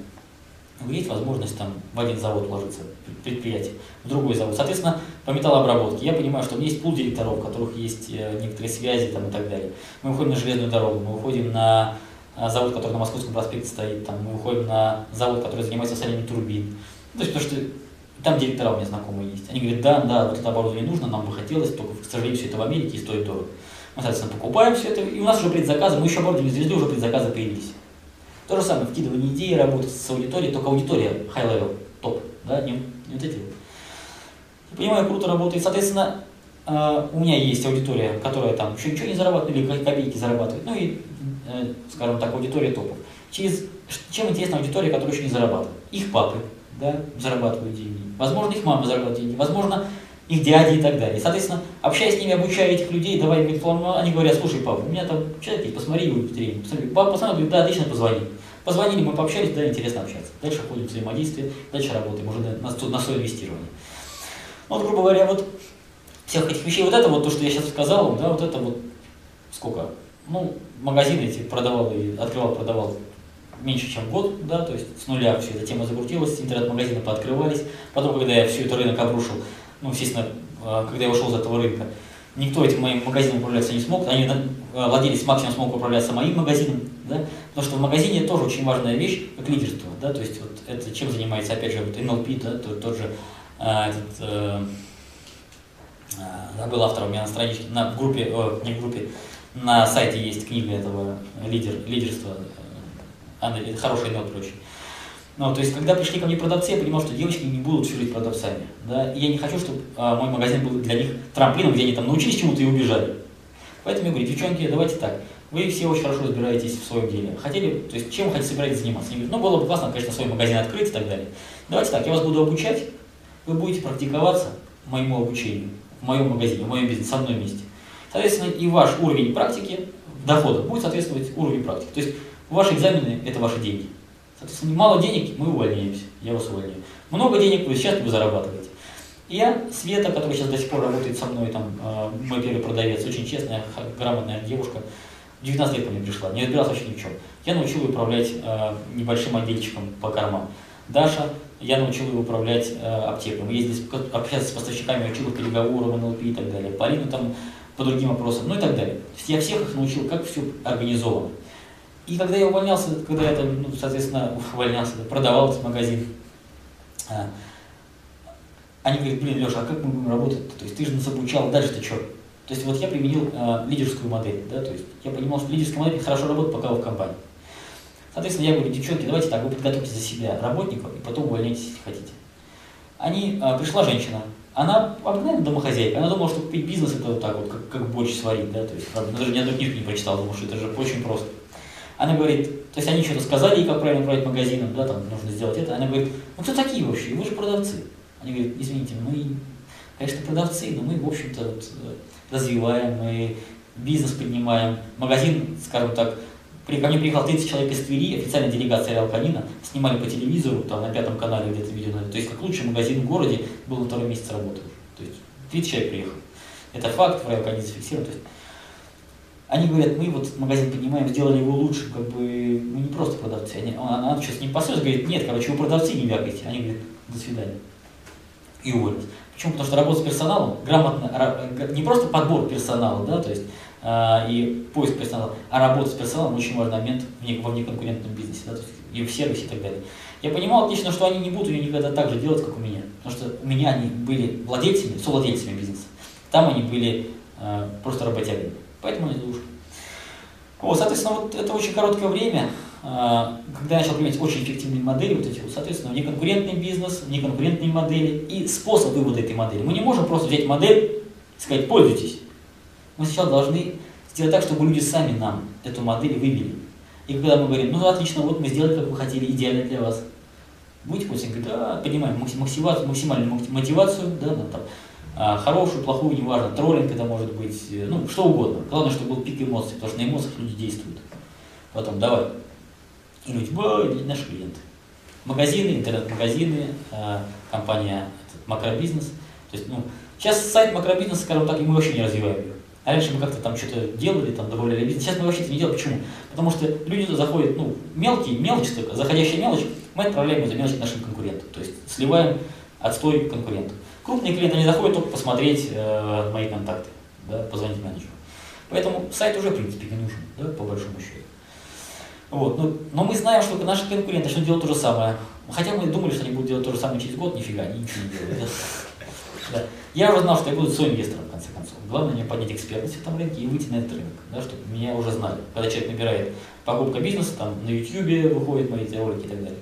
есть возможность там в один завод вложиться, предприятие, в другой завод. Соответственно, по металлообработке я понимаю, что у меня есть пул директоров, у которых есть э, некоторые связи там, и так далее. Мы выходим на железную дорогу, мы выходим на э, завод, который на Московском проспекте стоит, там, мы выходим на завод, который занимается солянием турбин. То есть, потому что там директора у меня знакомые есть. Они говорят, да, да, вот это оборудование нужно, нам бы хотелось, только, к сожалению, все это в Америке и стоит дорого. Мы, соответственно, покупаем все это, и у нас уже предзаказы, мы еще оборудование звезды, уже предзаказы появились. То же самое, вкидывание идеи, работа с аудиторией, только аудитория high level, топ, да, не, не вот эти вот. Понимаю, круто работает. Соответственно, э, у меня есть аудитория, которая там еще ничего не зарабатывает или копейки зарабатывает, ну и, э, скажем так, аудитория топов. Через, чем интересна аудитория, которая еще не зарабатывает? Их папы, да, зарабатывают деньги. Возможно, их мама зарабатывает деньги. Возможно, их дяди и так далее. Соответственно, общаясь с ними, обучая этих людей, давай им информацию, они говорят, слушай, папа, у меня там человек есть, посмотри его тренинг. Посмотри. Папа посмотрел, говорит, да, отлично, позвони. Позвонили, мы пообщались, да, интересно общаться. Дальше ходим взаимодействие, дальше работаем уже на, на, инвестирование. Ну, вот, грубо говоря, вот всех этих вещей, вот это вот то, что я сейчас сказал, да, вот это вот сколько? Ну, магазины эти продавал и открывал, продавал меньше, чем год, да, то есть с нуля все эта тема закрутилась, интернет-магазины пооткрывались. Потом, когда я все это рынок обрушил, ну, естественно, а, когда я ушел из этого рынка, никто этим моим магазином управляться не смог, они, а, владелец максимум смог управляться моим магазином, да, потому что в магазине тоже очень важная вещь, как лидерство, да, то есть вот это чем занимается, опять же, вот NLP, да, тот, тот же а, этот, э, забыл автора у меня на страничке, на, группе, о, не в группе, на сайте есть книга этого лидер, лидерства, она, это хороший нот очень. Ну, то есть, когда пришли ко мне продавцы, я понимал, что девочки не будут жить продавцами. Да? И я не хочу, чтобы а, мой магазин был для них трамплином, где они там научились чему-то и убежали. Поэтому я говорю, девчонки, давайте так. Вы все очень хорошо разбираетесь в своем деле. Хотели, то есть, чем вы хотите собираетесь заниматься? Они говорят, ну, было бы классно, конечно, свой магазин открыть и так далее. Давайте так, я вас буду обучать, вы будете практиковаться моему обучению, в моем магазине, в моем бизнесе, со мной вместе. Соответственно, и ваш уровень практики, дохода будет соответствовать уровню практики. То есть, ваши экзамены – это ваши деньги. Соответственно, мало денег, мы увольняемся, я вас увольняю. Много денег, вы сейчас вы зарабатываете. Я, Света, которая сейчас до сих пор работает со мной, там, э, мой первый продавец, очень честная, грамотная девушка, 19 лет ко мне пришла, не разбиралась вообще ни в чем. Я научил ее управлять э, небольшим отдельчиком по кормам. Даша, я научил ее управлять э, аптекой. Мы ездили общаться с поставщиками, учил их переговорам, НЛП и так далее. Полину там по другим вопросам, ну и так далее. Я всех их научил, как все организовано. И когда я увольнялся, когда я там, ну, соответственно, увольнялся, продавал этот магазин, а, они говорят, блин, Леша, а как мы будем работать? То есть ты же нас обучал, дальше-то что? То есть вот я применил э, лидерскую модель, да, то есть я понимал, что лидерская модель хорошо работает, пока вы в компании. Соответственно, я говорю, девчонки, давайте так, вы подготовьте за себя работников и потом увольняйтесь, если хотите. Они, э, пришла женщина, она обыкновенная домохозяйка, она думала, что бизнес это вот так вот, как, как борщ сварить, да, то есть, правда, даже ни одну книжку не прочитала, думала, что это же очень просто. Она говорит, то есть они что-то сказали как правильно управлять магазином, да, там нужно сделать это. Она говорит, ну кто такие вообще? Вы же продавцы. Они говорят, извините, мы, конечно, продавцы, но мы, в общем-то, вот, э, развиваем, мы бизнес поднимаем. Магазин, скажем так, при, ко мне приехал 30 человек из Твери, официальная делегация Реал снимали по телевизору, там на пятом канале где-то видео, то есть как лучший магазин в городе, был на второй месяц работы. То есть 30 человек приехал. Это факт, в Реал зафиксирован. То есть они говорят, мы вот магазин поднимаем, сделали его лучше, как бы, мы не просто продавцы. Они, она, она сейчас не посмотрит, говорит, нет, короче, вы продавцы не вякайте. Они говорят, до свидания. И уволились. Почему? Потому что работа с персоналом, грамотно, не просто подбор персонала, да, то есть а, и поиск персонала, а работа с персоналом очень важный момент в, во внеконкурентном бизнесе, да, то есть и в сервисе и так далее. Я понимал отлично, что они не будут ее никогда так же делать, как у меня, потому что у меня они были владельцами, совладельцами бизнеса, там они были э, просто работягами. Поэтому не ушел. Вот, соответственно, вот это очень короткое время, а, когда я начал применять очень эффективные модели, вот эти вот, соответственно, неконкурентный бизнес, неконкурентные модели и способ вывода этой модели. Мы не можем просто взять модель и сказать, пользуйтесь. Мы сначала должны сделать так, чтобы люди сами нам эту модель вывели. И когда мы говорим, ну отлично, вот мы сделали, как вы хотели, идеально для вас. Будете пользоваться? Да, понимаем, максимальную мотивацию, да, там, хорошую, плохую, неважно, троллинг это может быть, э, ну, что угодно. Главное, чтобы был пик эмоций, потому что на эмоциях люди действуют. Потом, давай. И люди, наши клиенты. Магазины, интернет-магазины, а, компания этот, макробизнес. То есть, ну, сейчас сайт макробизнеса, скажем так, и мы вообще не развиваем его. А раньше мы как-то там что-то делали, там добавляли бизнес. Сейчас мы вообще это не делаем. Почему? Потому что люди заходят, ну, мелкие, мелочь только, заходящая мелочь, мы отправляем ее за мелочь нашим конкурентам. То есть сливаем отстой конкурентов. Крупные клиенты, они заходят только посмотреть э, мои контакты, да, позвонить менеджеру. Поэтому сайт уже, в принципе, не нужен, да, по большому счету. Вот. Но, но мы знаем, что наши конкуренты начнут делать то же самое. Хотя мы думали, что они будут делать то же самое через год, нифига, они ничего не делают. Я уже знал, что я буду своим инвестором, в конце концов. Главное мне поднять экспертность в этом рынке и выйти на этот рынок, да, чтобы меня уже знали. Когда человек набирает покупка бизнеса, там на YouTube выходят мои ролики и так далее.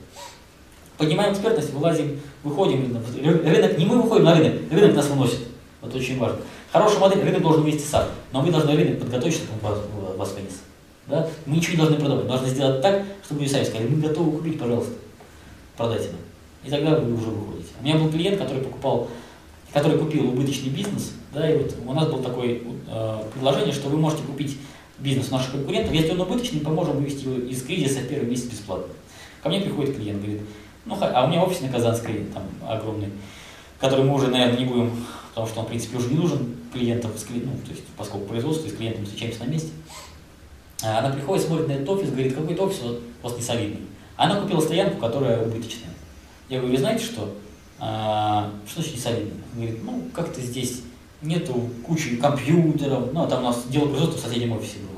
Поднимаем экспертность, вылазим, выходим. Рынок, не мы выходим на рынок, рынок нас выносит. Вот очень важно. Хорошая модель, рынок должен вывести сам. Но вы должны рынок подготовить, чтобы он вас, вынес. Да? Мы ничего не должны продавать. Мы должны сделать так, чтобы вы сами сказали, мы готовы купить, пожалуйста, продайте нам. И тогда вы уже выходите. У меня был клиент, который покупал, который купил убыточный бизнес, да, и вот у нас было такое э, предложение, что вы можете купить бизнес наших конкурентов, если он убыточный, поможем вывести его из кризиса в первый месяц бесплатно. Ко мне приходит клиент, говорит, ну, а у меня офис на Казанской, там, огромный, который мы уже, наверное, не будем, потому что он, в принципе, уже не нужен клиентам, ну, то есть, поскольку производство, и с клиентами встречаемся на месте. А она приходит, смотрит на этот офис, говорит, какой-то офис вот, вас не солидный. Она купила стоянку, которая убыточная. Я говорю, вы знаете что? А, что значит не солидный? Говорит, ну, как-то здесь нету кучи компьютеров, ну, а там у нас дело производства в соседнем офисе было.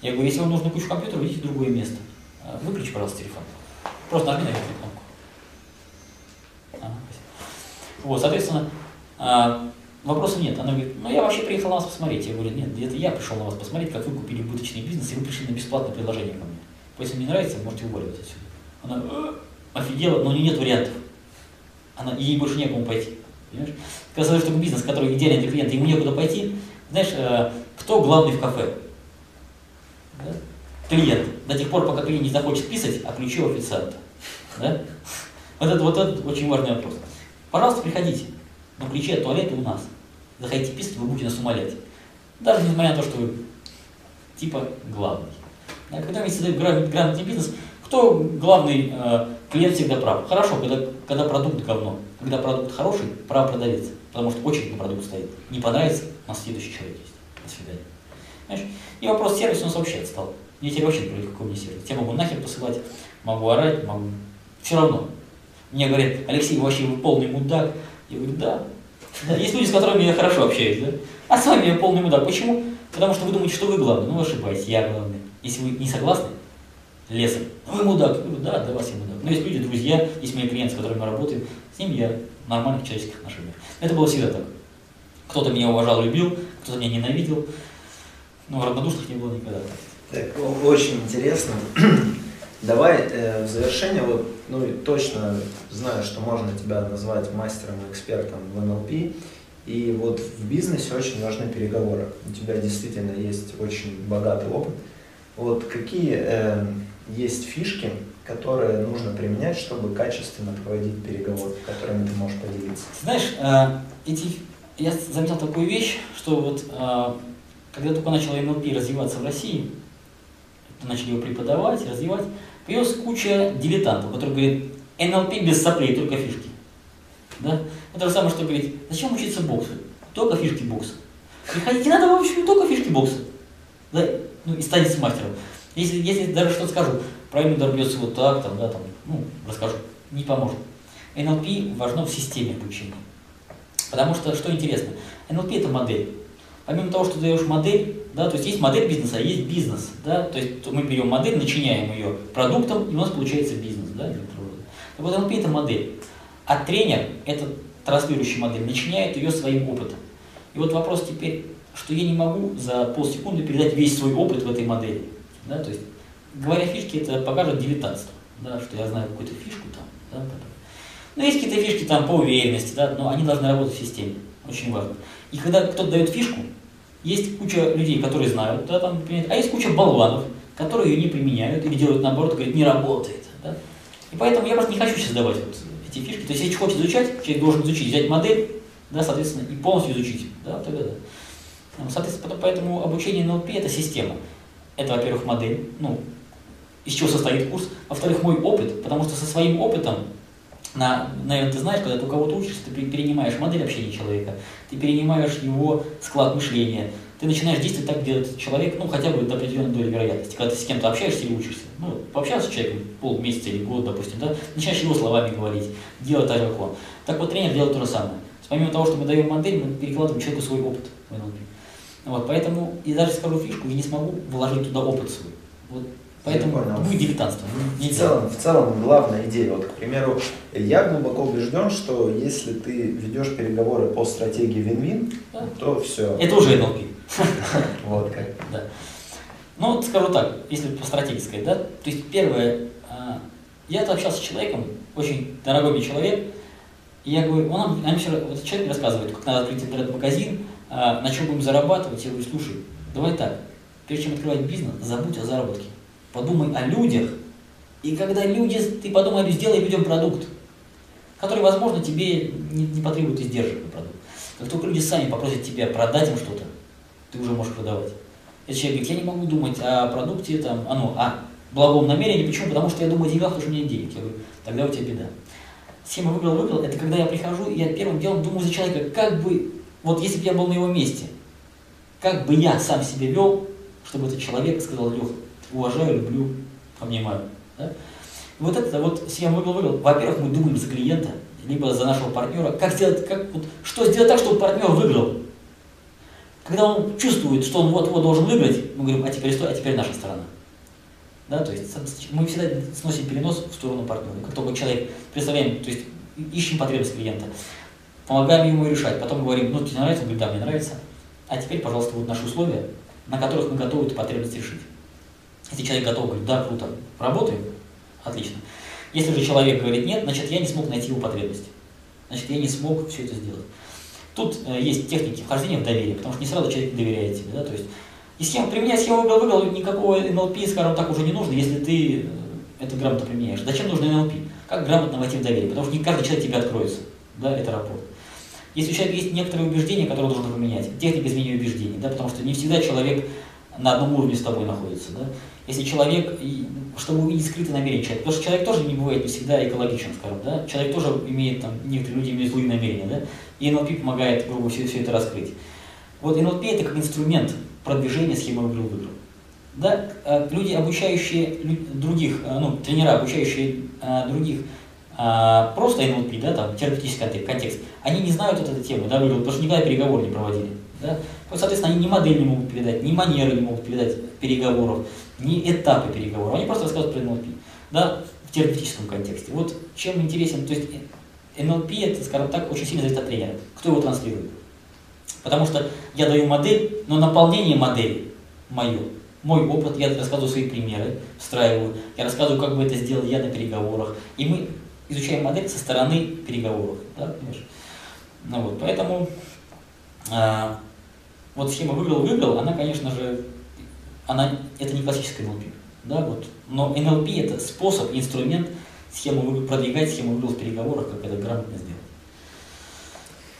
Я говорю, если вам нужно кучу компьютеров, идите в другое место. А, выключи, пожалуйста, телефон. Просто нажми на эту кнопку. Ага, вот, соответственно, а, вопросов нет. Она говорит, ну я вообще приехал на вас посмотреть. Я говорю, нет, это я пришел на вас посмотреть, как вы купили убыточный бизнес, и вы пришли на бесплатное предложение ко мне. Если не нравится, можете уволивать отсюда. Она «Э, офигела, но у нее нет вариантов. Она, ей больше некому пойти. Понимаешь? Когда что такой бизнес, который идеальный для клиента, ему некуда пойти, знаешь, э, кто главный в кафе? Да? Клиент до тех пор, пока клиент не захочет писать, а ключи у официанта. Да? Вот это, вот это очень важный вопрос. Пожалуйста, приходите, но ключи от туалета у нас. Заходите писать, вы будете нас умолять. Даже несмотря на то, что вы типа главный. Да, когда вы создают грамотный бизнес, кто главный э, клиент всегда прав. Хорошо, когда, когда продукт говно. Когда продукт хороший, прав продавец. Потому что очередь на продукт стоит. Не понравится, у нас следующий человек есть. До свидания. Знаешь? И вопрос сервиса у нас вообще отстал. Мне теперь вообще мне сервис. Я могу нахер посылать, могу орать, могу... Все равно. Мне говорят, Алексей, вообще вы полный мудак. Я говорю, да. Есть люди, с которыми я хорошо общаюсь, да? А с вами я полный мудак. Почему? Потому что вы думаете, что вы главный. Ну, вы ошибаетесь, я главный. Если вы не согласны, лесом, ну, вы мудак. Я говорю, да, для вас я мудак. Но есть люди, друзья, есть мои клиенты, с которыми мы работаем, с ними я в нормальных человеческих отношениях. Это было всегда так. Кто-то меня уважал, любил, кто-то меня ненавидел, но равнодушных не было никогда. Так, очень интересно. Давай э, в завершение, вот, ну точно знаю, что можно тебя назвать мастером и экспертом в НЛП. И вот в бизнесе очень важны переговоры. У тебя действительно есть очень богатый опыт. Вот какие э, есть фишки, которые нужно применять, чтобы качественно проводить переговоры, которыми ты можешь поделиться? Знаешь, э, эти, я заметил такую вещь, что вот э, когда только начал НЛП развиваться в России, начали его преподавать, развивать, появилась куча дилетантов, которые говорят, НЛП без соплей, только фишки. Да? Это же самое, что говорить, зачем учиться боксу? Только фишки бокса. Приходите, надо вам не только фишки бокса. Да? Ну и станете мастером. Если, если даже что-то скажу, правильно удар бьется вот так, там, да, там, ну, расскажу, не поможет. НЛП важно в системе обучения. Потому что, что интересно, НЛП это модель помимо того, что даешь модель, да, то есть есть модель бизнеса, а есть бизнес, да, то есть мы берем модель, начиняем ее продуктом, и у нас получается бизнес, да, Так вот НЛП это модель, а тренер, это транслирующий модель, начиняет ее своим опытом. И вот вопрос теперь, что я не могу за полсекунды передать весь свой опыт в этой модели, да, то есть говоря фишки, это покажет дилетантство, да, что я знаю какую-то фишку там, да, но есть какие-то фишки там по уверенности, да, но они должны работать в системе, очень важно. И когда кто-то дает фишку, есть куча людей, которые знают, да, там, а есть куча болванов, которые ее не применяют или делают наоборот, говорят, не работает. Да? И поэтому я просто не хочу сейчас давать вот эти фишки. То есть, если хочет изучать, человек должен изучить, взять модель, да, соответственно, и полностью изучить. Да, тогда да. Ну, соответственно, поэтому обучение НЛП – это система. Это, во-первых, модель, ну, из чего состоит курс. Во-вторых, мой опыт, потому что со своим опытом на, наверное, ты знаешь, когда ты у кого-то учишься, ты перенимаешь модель общения человека, ты перенимаешь его склад мышления, ты начинаешь действовать так, где этот человек, ну, хотя бы до определенной доли вероятности. Когда ты с кем-то общаешься или учишься, ну, пообщался с человеком полмесяца или год, допустим, да, начинаешь его словами говорить, делать так, как он. Так вот, тренер делает то же самое. Помимо того, что мы даем модель, мы перекладываем человеку свой опыт в НЛП. Вот, поэтому, и даже скажу фишку, я не смогу вложить туда опыт свой. Вот Поэтому будет дилетантство. В целом, в целом, главная идея, вот, к примеру, я глубоко убежден, что если ты ведешь переговоры по стратегии вин-вин, да. то все. Это уже НЛП. Вот как. Да. Ну, вот скажу так, если по стратегии сказать, да, то есть первое, а, я общался с человеком, очень дорогой мне человек, и я говорю, он нам вчера, вот человек рассказывает, как надо открыть интернет-магазин, а, на чем будем зарабатывать, я говорю, слушай, давай так, прежде чем открывать бизнес, забудь о заработке подумай о людях, и когда люди, ты подумай, сделай людям продукт, который, возможно, тебе не, не потребует издержек продукт. Как только люди сами попросят тебя продать им что-то, ты уже можешь продавать. Если человек говорит, я не могу думать о продукте, там, а, ну, о благом намерении, почему? Потому что я думаю о деньгах, потому что у меня нет денег. Я говорю, тогда у тебя беда. Схема выиграл-выиграл, это когда я прихожу, и я первым делом думаю за человека, как бы, вот если бы я был на его месте, как бы я сам себя вел, чтобы этот человек сказал, Леха, уважаю, люблю, обнимаю. Да? Вот это вот схема выиграл-выиграл. Во-первых, мы думаем за клиента, либо за нашего партнера, как сделать, как, вот, что сделать так, чтобы партнер выиграл. Когда он чувствует, что он вот-вот должен выиграть, мы говорим, а теперь стой, а теперь наша сторона. Да, то есть мы всегда сносим перенос в сторону партнера. Как только человек представляем, то есть ищем потребность клиента, помогаем ему решать, потом говорим, ну тебе нравится? Он говорит, да, мне нравится. А теперь, пожалуйста, вот наши условия, на которых мы готовы эту потребность решить. Если человек готов говорит, да, круто, работаем, отлично. Если же человек говорит нет, значит я не смог найти его потребности. Значит, я не смог все это сделать. Тут э, есть техники вхождения в доверие, потому что не сразу человек доверяет тебе. Да? То есть, и схема, применять схему выиграл-выиграл, никакого НЛП, скажем так, уже не нужно, если ты э, это грамотно применяешь. Зачем нужно НЛП? Как грамотно войти в доверие? Потому что не каждый человек тебе откроется. Да, это работа. Если у человека есть некоторые убеждения, которые он должен поменять, техника изменения убеждений, да, потому что не всегда человек на одном уровне с тобой находится. Да? Если человек, чтобы увидеть скрытые намерения человека, потому что человек тоже не бывает не всегда экологичен, скажем, да? человек тоже имеет, там, некоторые люди имеют злые намерения, да? и НЛП помогает, грубо, все, все это раскрыть. Вот НЛП это как инструмент продвижения схемы выиграл-выиграл. Да? А люди, обучающие других, а, ну, тренера, обучающие а, других просто НЛП, да, там, терапевтический контекст, они не знают вот этой темы, да, потому что никогда переговоры не проводили. Да? Вот, соответственно, они ни модель не могут передать, ни манеры не могут передать переговоров, ни этапы переговоров. Они просто рассказывают про НЛП, да, в терапевтическом контексте. Вот чем интересен, то есть НЛП, это, скажем так, очень сильно зависит от тренера, кто его транслирует. Потому что я даю модель, но наполнение модели мое, мой опыт, я рассказываю свои примеры, встраиваю, я рассказываю, как бы это сделал я на переговорах. И мы изучаем модель со стороны переговоров. Да, понимаешь? ну, вот, поэтому а, вот схема выиграл-выиграл, она, конечно же, она, это не классическая НЛП. Да, вот. Но НЛП это способ, инструмент схему продвигать схему выиграл в переговорах, как это грамотно сделать.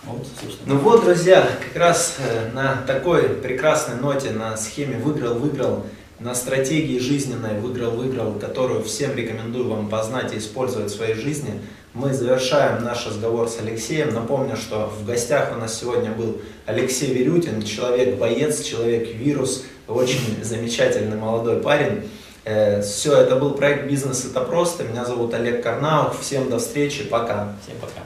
Вот, ну вот, друзья, как раз э, на такой прекрасной ноте, на схеме выиграл-выиграл, на стратегии жизненной выиграл-выиграл, которую всем рекомендую вам познать и использовать в своей жизни, мы завершаем наш разговор с Алексеем. Напомню, что в гостях у нас сегодня был Алексей Верютин, человек-боец, человек-вирус, очень замечательный молодой парень. Э, Все, это был проект «Бизнес – это просто». Меня зовут Олег Карнаух. Всем до встречи. Пока. Всем пока.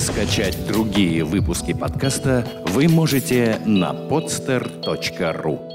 Скачать другие выпуски подкаста вы можете на podster.ru